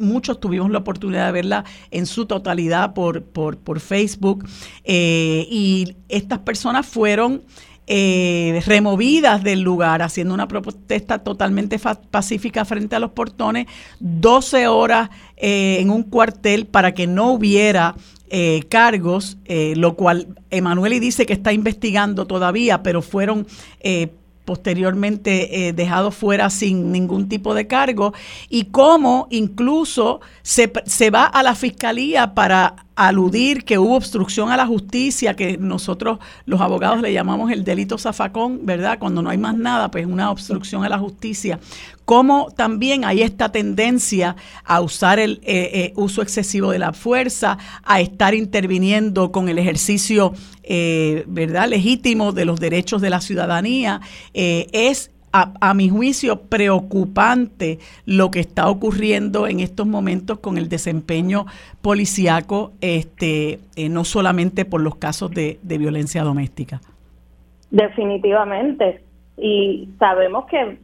muchos tuvimos la oportunidad de verla en su totalidad por, por, Facebook. Eh, y estas personas fueron eh, removidas del lugar, haciendo una protesta totalmente pacífica frente a los portones, 12 horas eh, en un cuartel para que no hubiera cargos, lo cual Emanueli dice que está investigando todavía, pero fueron posteriormente eh, dejado fuera sin ningún tipo de cargo y cómo incluso se, se va a la fiscalía para aludir que hubo obstrucción a la justicia, que nosotros los abogados le llamamos el delito zafacón, ¿verdad? Cuando no hay más nada, pues una obstrucción a la justicia. Como también hay esta tendencia a usar el eh, eh, uso excesivo de la fuerza, a estar interviniendo con el ejercicio, eh, ¿verdad?, legítimo de los derechos de la ciudadanía, es a, mi juicio, preocupante lo que está ocurriendo en estos momentos con el desempeño policiaco, este, eh, no solamente por los casos de, violencia doméstica. Definitivamente. Y sabemos que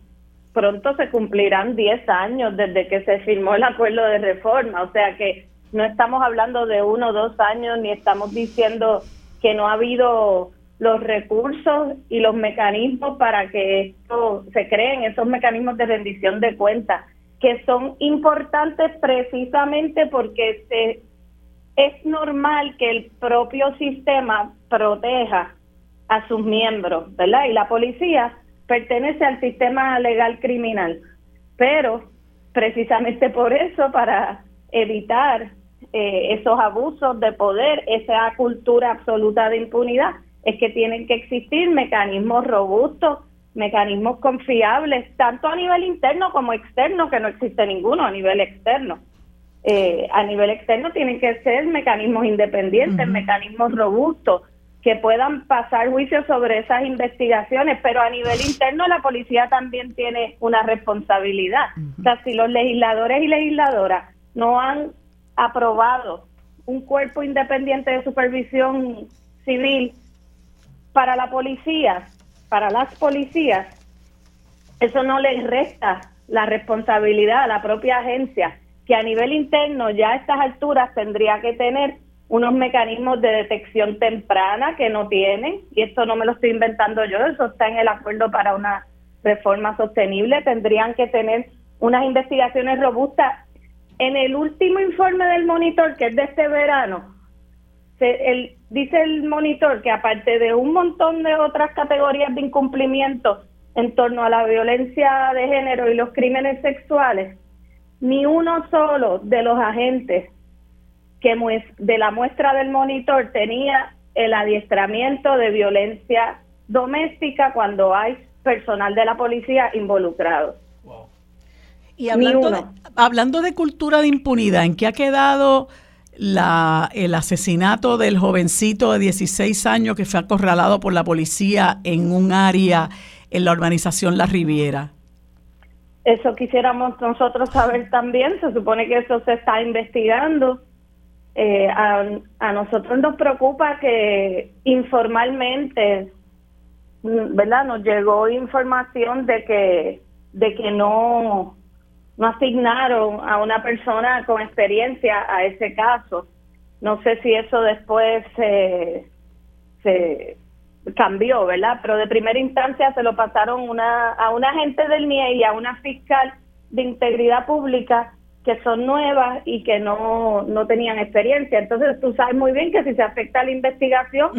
pronto se cumplirán 10 años desde que se firmó el acuerdo de reforma, o sea que no estamos hablando de uno o dos años, ni estamos diciendo que no ha habido los recursos y los mecanismos para que esto se creen, esos mecanismos de rendición de cuentas, que son importantes precisamente porque se, es normal que el propio sistema proteja a sus miembros, ¿verdad? Y la policía pertenece al sistema legal criminal, pero precisamente por eso, para evitar eh, esos abusos de poder, esa cultura absoluta de impunidad, es que tienen que existir mecanismos robustos, mecanismos confiables, tanto a nivel interno como externo, que no existe ninguno a nivel externo. Eh, a nivel externo tienen que ser mecanismos independientes, mecanismos robustos, que puedan pasar juicio sobre esas investigaciones, pero a nivel interno la policía también tiene una responsabilidad. O sea, si los legisladores y legisladoras no han aprobado un cuerpo independiente de supervisión civil para la policía, para las policías, eso no les resta la responsabilidad a la propia agencia, que a nivel interno ya a estas alturas tendría que tener unos mecanismos de detección temprana que no tienen, y esto no me lo estoy inventando yo, eso está en el acuerdo para una reforma sostenible, tendrían que tener unas investigaciones robustas. En el último informe del monitor, que es de este verano, el, dice el monitor que aparte de un montón de otras categorías de incumplimiento en torno a la violencia de género y los crímenes sexuales, ni uno solo de los agentes que de la muestra del monitor tenía el adiestramiento de violencia doméstica cuando hay personal de la policía involucrado. Y hablando hablando de cultura de impunidad, ¿en qué ha quedado la, el asesinato del jovencito de 16 años que fue acorralado por la policía en un área en la urbanización La Riviera. Eso quisiéramos nosotros saber también. Se supone que eso se está investigando. Eh, a, nosotros nos preocupa que informalmente, ¿verdad? Nos llegó información de que de que no no asignaron a una persona con experiencia a ese caso. No sé si eso después se, cambió, ¿verdad? Pero de primera instancia se lo pasaron una, a un agente del NIE y a una fiscal de integridad pública que son nuevas y que no, no tenían experiencia. Entonces tú sabes muy bien que si se afecta la investigación,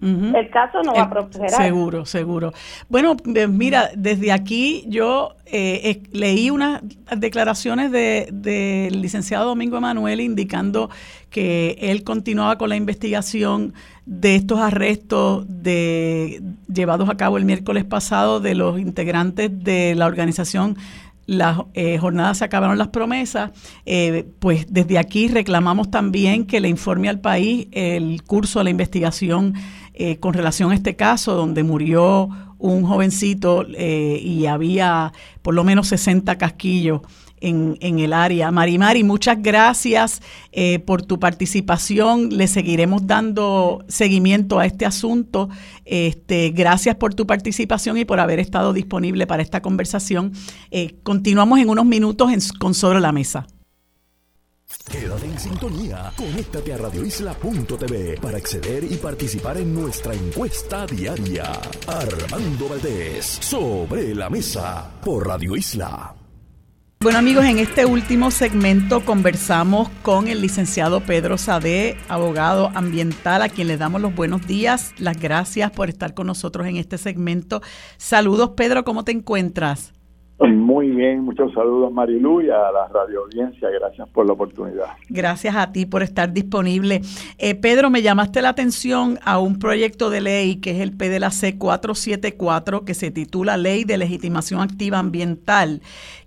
el caso no va a eh, prosperar. Seguro, seguro. Bueno, eh, mira, desde aquí yo eh, leí unas declaraciones del de, licenciado Domingo Emanuel indicando que él continuaba con la investigación de estos arrestos de, llevados a cabo el miércoles pasado de los integrantes de la organización las eh, jornadas se acabaron las promesas, eh, pues desde aquí reclamamos también que le informe al país el curso de la investigación eh, con relación a este caso, donde murió un jovencito y había por lo menos 60 casquillos en, el área. Marimari, muchas gracias eh, por tu participación. Le seguiremos dando seguimiento a este asunto. Este, gracias por tu participación y por haber estado disponible para esta conversación. Eh, continuamos en unos minutos con Sobre la Mesa. Quédate en sintonía. Conéctate a radioisla.tv para acceder y participar en nuestra encuesta diaria. Armando Valdés, sobre la mesa, por Radio Isla. Bueno amigos, en este último segmento conversamos con el licenciado Pedro Sade, abogado ambiental, a quien le damos los buenos días, las gracias por estar con nosotros en este segmento. Saludos Pedro, ¿cómo te encuentras? Muy bien, muchos saludos Marilu y a la radio audiencia, gracias por la oportunidad. Gracias a ti por estar disponible. Eh, Pedro, me llamaste la atención a un proyecto de ley que es el PDLAC 474 que se titula Ley de Legitimación Activa Ambiental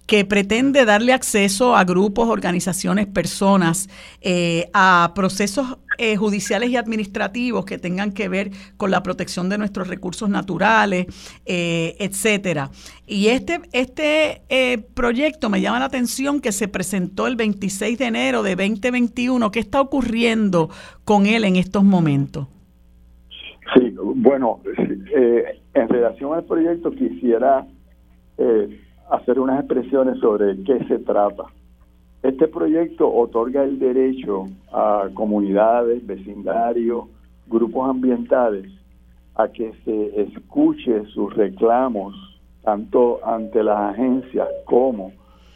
que pretende darle acceso a grupos, organizaciones, personas, eh, a procesos eh, judiciales y administrativos que tengan que ver con la protección de nuestros recursos naturales, eh, etcétera. Y este, este proyecto me llama la atención que se presentó el 26 de enero de 2021. ¿Qué está ocurriendo con él en estos momentos? Sí, bueno, en relación al proyecto quisiera hacer unas expresiones sobre qué se trata. Este proyecto otorga el derecho a comunidades, vecindarios, grupos ambientales a que se escuche sus reclamos tanto ante las agencias como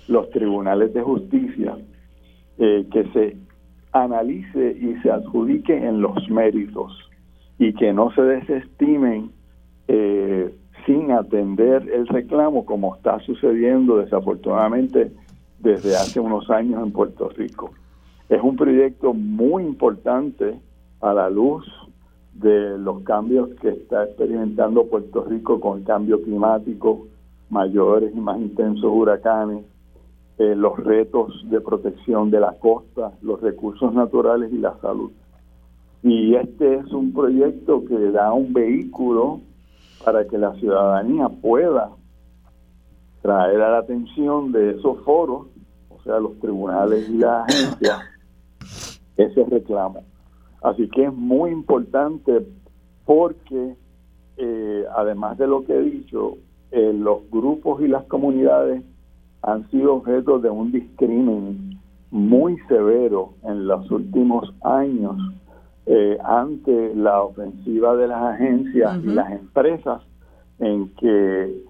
los tribunales de justicia, eh, que se analice y se adjudique en los méritos y que no se desestimen eh, sin atender el reclamo como está sucediendo desafortunadamente desde hace unos años en Puerto Rico. Es un proyecto muy importante a la luz de los cambios que está experimentando Puerto Rico con el cambio climático, mayores y más intensos huracanes, eh, los retos de protección de la costa, los recursos naturales y la salud. Y este es un proyecto que da un vehículo para que la ciudadanía pueda traer a la atención de esos foros, sea, los tribunales y las agencias, ese reclamo. Así que es muy importante porque, eh, además de lo que he dicho, eh, los grupos y las comunidades han sido objeto de un discrimen muy severo en los últimos años eh, ante la ofensiva de las agencias y las empresas en que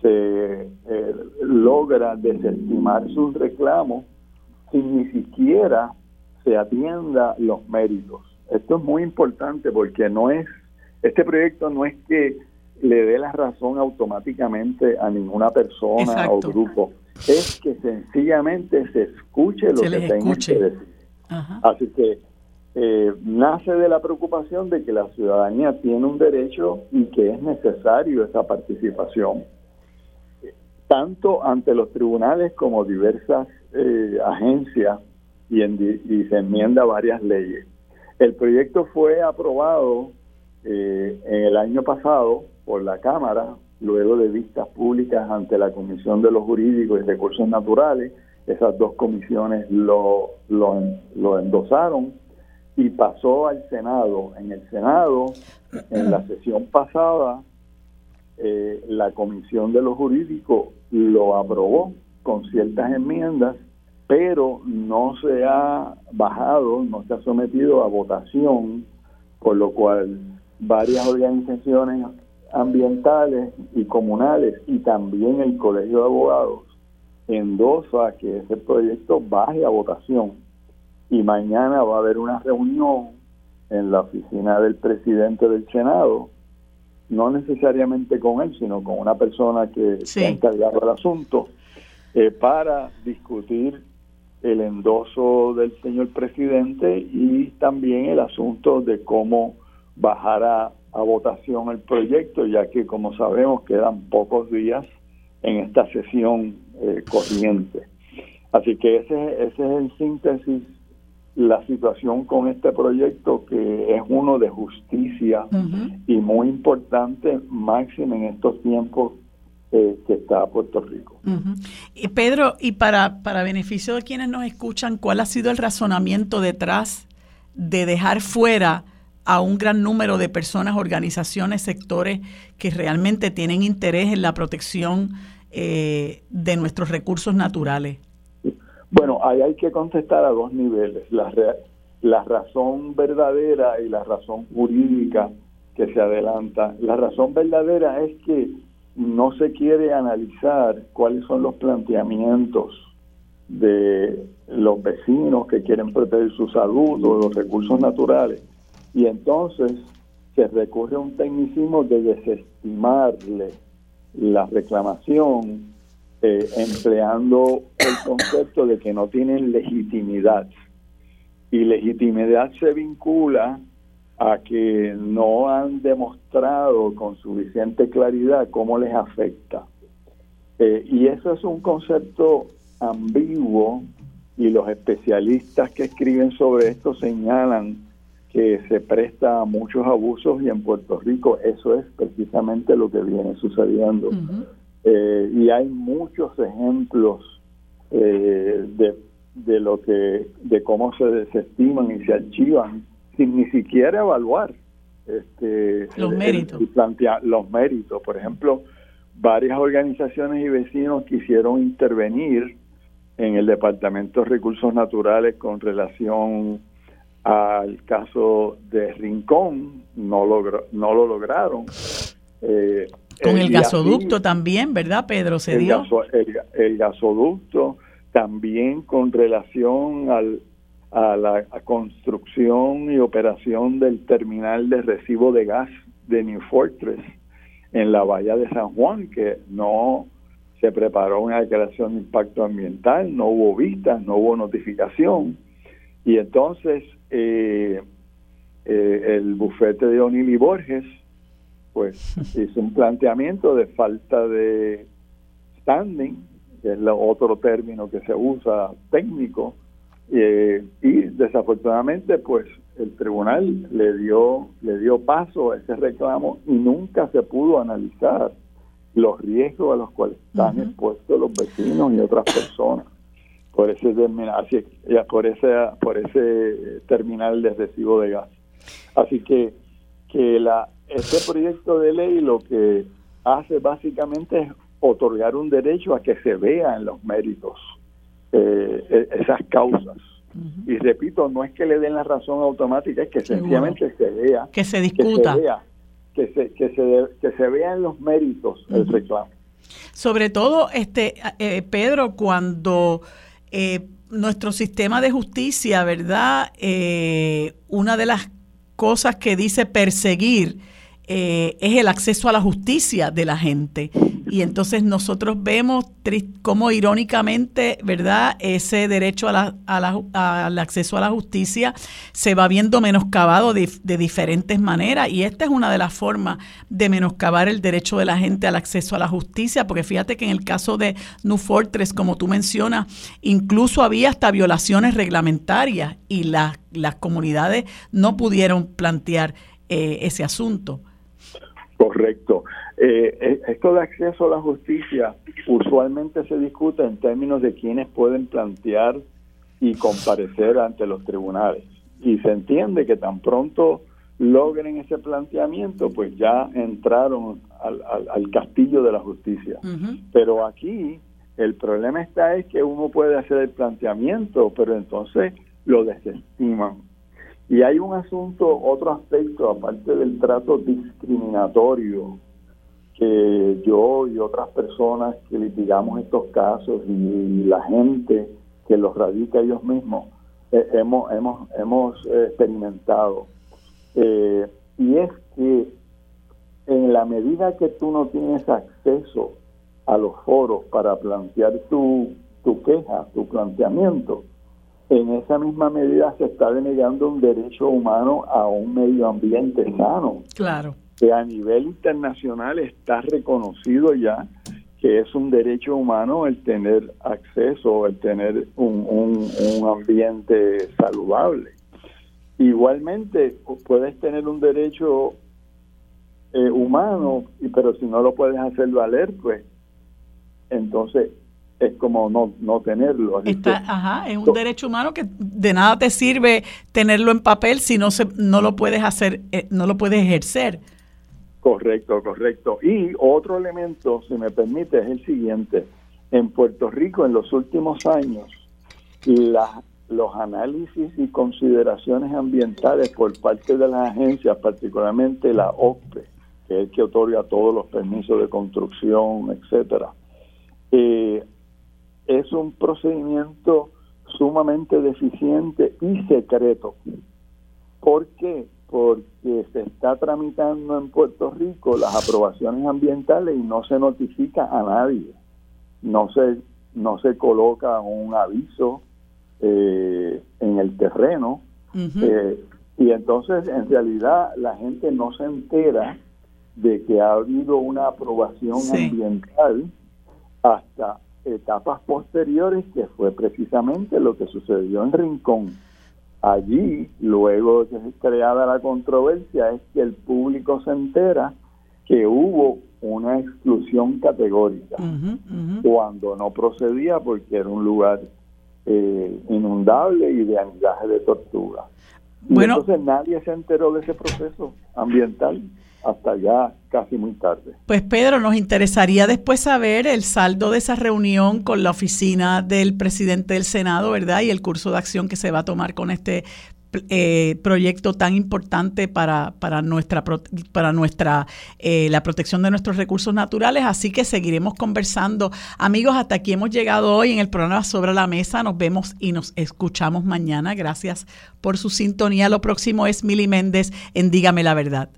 se eh, logra desestimar sus reclamos sin ni siquiera se atienda los méritos. Esto es muy importante porque no es, este proyecto no es que le dé la razón automáticamente a ninguna persona o grupo, es que sencillamente se escuche lo que tenga que decir. Así que eh, nace de la preocupación de que la ciudadanía tiene un derecho y que es necesario esa participación, tanto ante los tribunales como diversas eh, agencias y, y, se enmienda varias leyes. El proyecto fue aprobado eh, en el año pasado por la Cámara, luego de vistas públicas ante la Comisión de los Jurídicos y Recursos Naturales. Esas dos comisiones lo, lo, lo endosaron y pasó al Senado. En el Senado, en la sesión pasada, eh, la Comisión de los Jurídicos lo aprobó con ciertas enmiendas, pero no se ha bajado, no se ha sometido a votación, por lo cual varias organizaciones ambientales y comunales y también el Colegio de Abogados endosa que ese proyecto baje a votación. Y mañana va a haber una reunión en la oficina del presidente del Senado, no necesariamente con él, sino con una persona que se ha encargado del asunto, eh, para discutir el endoso del señor presidente y también el asunto de cómo bajar a, votación el proyecto, ya que como sabemos quedan pocos días en esta sesión eh, corriente. Así que ese, ese es en síntesis la situación con este proyecto que es uno de justicia y muy importante, máximo en estos tiempos eh, que está Puerto Rico. y Pedro, y para, para beneficio de quienes nos escuchan, ¿cuál ha sido el razonamiento detrás de dejar fuera a un gran número de personas, organizaciones, sectores que realmente tienen interés en la protección eh, de nuestros recursos naturales? Bueno, ahí hay que contestar a dos niveles, la, la razón verdadera y la razón jurídica que se adelanta. La razón verdadera es que no se quiere analizar cuáles son los planteamientos de los vecinos que quieren proteger su salud o los recursos naturales. Y entonces se recurre a un tecnicismo de desestimarle la reclamación eh, empleando el concepto de que no tienen legitimidad. Y legitimidad se vincula a que no han demostrado con suficiente claridad cómo les afecta. Eh, y eso es un concepto ambiguo y los especialistas que escriben sobre esto señalan que se presta a muchos abusos y en Puerto Rico eso es precisamente lo que viene sucediendo. Eh, y hay muchos ejemplos eh, de, de lo que de cómo se desestiman y se archivan sin ni siquiera evaluar este, los méritos. plantear los méritos. Por ejemplo, varias organizaciones y vecinos quisieron intervenir en el Departamento de Recursos Naturales con relación al caso de Rincón, no, logró, no lo lograron. Eh, con el, gasoducto también, ¿verdad, Pedro? Se dio. el gasoducto también con relación al, a la construcción y operación del terminal de recibo de gas de New Fortress en la bahía de San Juan, que no se preparó una declaración de impacto ambiental, no hubo vistas, no hubo notificación. Y entonces eh, eh, el bufete de O'Neill y Borges pues hizo un planteamiento de falta de standing, que es otro término que se usa técnico, eh, y desafortunadamente, pues el tribunal le dio le dio paso a ese reclamo y nunca se pudo analizar los riesgos a los cuales están expuestos los vecinos y otras personas por ese así, por ese por ese terminal de recibo de gas. Así que que la este proyecto de ley lo que hace básicamente es otorgar un derecho a que se vean los méritos eh, e-, esas causas. Y repito, no es que le den la razón automática, es que sencillamente se vea. Que se discuta. Que se, que se, que se, vean los méritos del reclamo. Sobre todo, este eh, Pedro, cuando eh, nuestro sistema de justicia, ¿verdad? Eh, una de las cosas que dice perseguir eh, es el acceso a la justicia de la gente. Y entonces nosotros vemos cómo irónicamente, ¿verdad? Ese derecho a la, al acceso a la justicia se va viendo menoscabado de, de, diferentes maneras. Y esta es una de las formas de menoscabar el derecho de la gente al acceso a la justicia, porque fíjate que en el caso de New Fortress, como tú mencionas, incluso había hasta violaciones reglamentarias y las, las comunidades no pudieron plantear eh, ese asunto. Correcto. Eh, eh, esto de acceso a la justicia usualmente se discute en términos de quienes pueden plantear y comparecer ante los tribunales. Y se entiende que tan pronto logren ese planteamiento, pues ya entraron al, al, castillo de la justicia. Pero aquí el problema está es que uno puede hacer el planteamiento, pero entonces lo desestiman. Y hay un asunto, otro aspecto, aparte del trato discriminatorio, que yo y otras personas que litigamos estos casos y la gente que los radica ellos mismos, eh, hemos, hemos, hemos experimentado. Eh, y es que en la medida que tú no tienes acceso a los foros para plantear tu, tu queja, tu planteamiento, en esa misma medida se está denegando un derecho humano a un medio ambiente sano. Claro. Que a nivel internacional está reconocido ya que es un derecho humano el tener acceso, el tener un, un, ambiente saludable. Igualmente, puedes tener un derecho eh, humano, pero si no lo puedes hacer valer, pues entonces es como no, no tenerlo. ajá, es un derecho humano que de nada te sirve tenerlo en papel si no se, no lo puedes hacer, eh, no lo puedes ejercer. Correcto, correcto. Y otro elemento, si me permite, es el siguiente. En Puerto Rico, en los últimos años, la, los análisis y consideraciones ambientales por parte de las agencias, particularmente la OCPE, que es el que otorga todos los permisos de construcción, etcétera, eh, es un procedimiento sumamente deficiente y secreto. ¿Por qué? Porque se está tramitando en Puerto Rico las aprobaciones ambientales y no se notifica a nadie. No se, no se coloca un aviso eh, en el terreno. Eh, y entonces, en realidad, la gente no se entera de que ha habido una aprobación ambiental hasta etapas posteriores, que fue precisamente lo que sucedió en Rincón. Allí, luego de que creada la controversia, es que el público se entera que hubo una exclusión categórica cuando no procedía porque era un lugar eh, inundable y de anidaje de tortuga. Bueno, entonces nadie se enteró de ese proceso ambiental hasta ya casi muy tarde. Pues Pedro, nos interesaría después saber el saldo de esa reunión con la oficina del presidente del Senado, ¿verdad? Y el curso de acción que se va a tomar con este eh, proyecto tan importante para, para nuestra para nuestra eh, la protección de nuestros recursos naturales. Así que seguiremos conversando. Amigos hasta aquí hemos llegado hoy en el programa sobre la mesa. Nos vemos y nos escuchamos mañana. Gracias por su sintonía. Lo próximo es Mili Méndez en dígame la verdad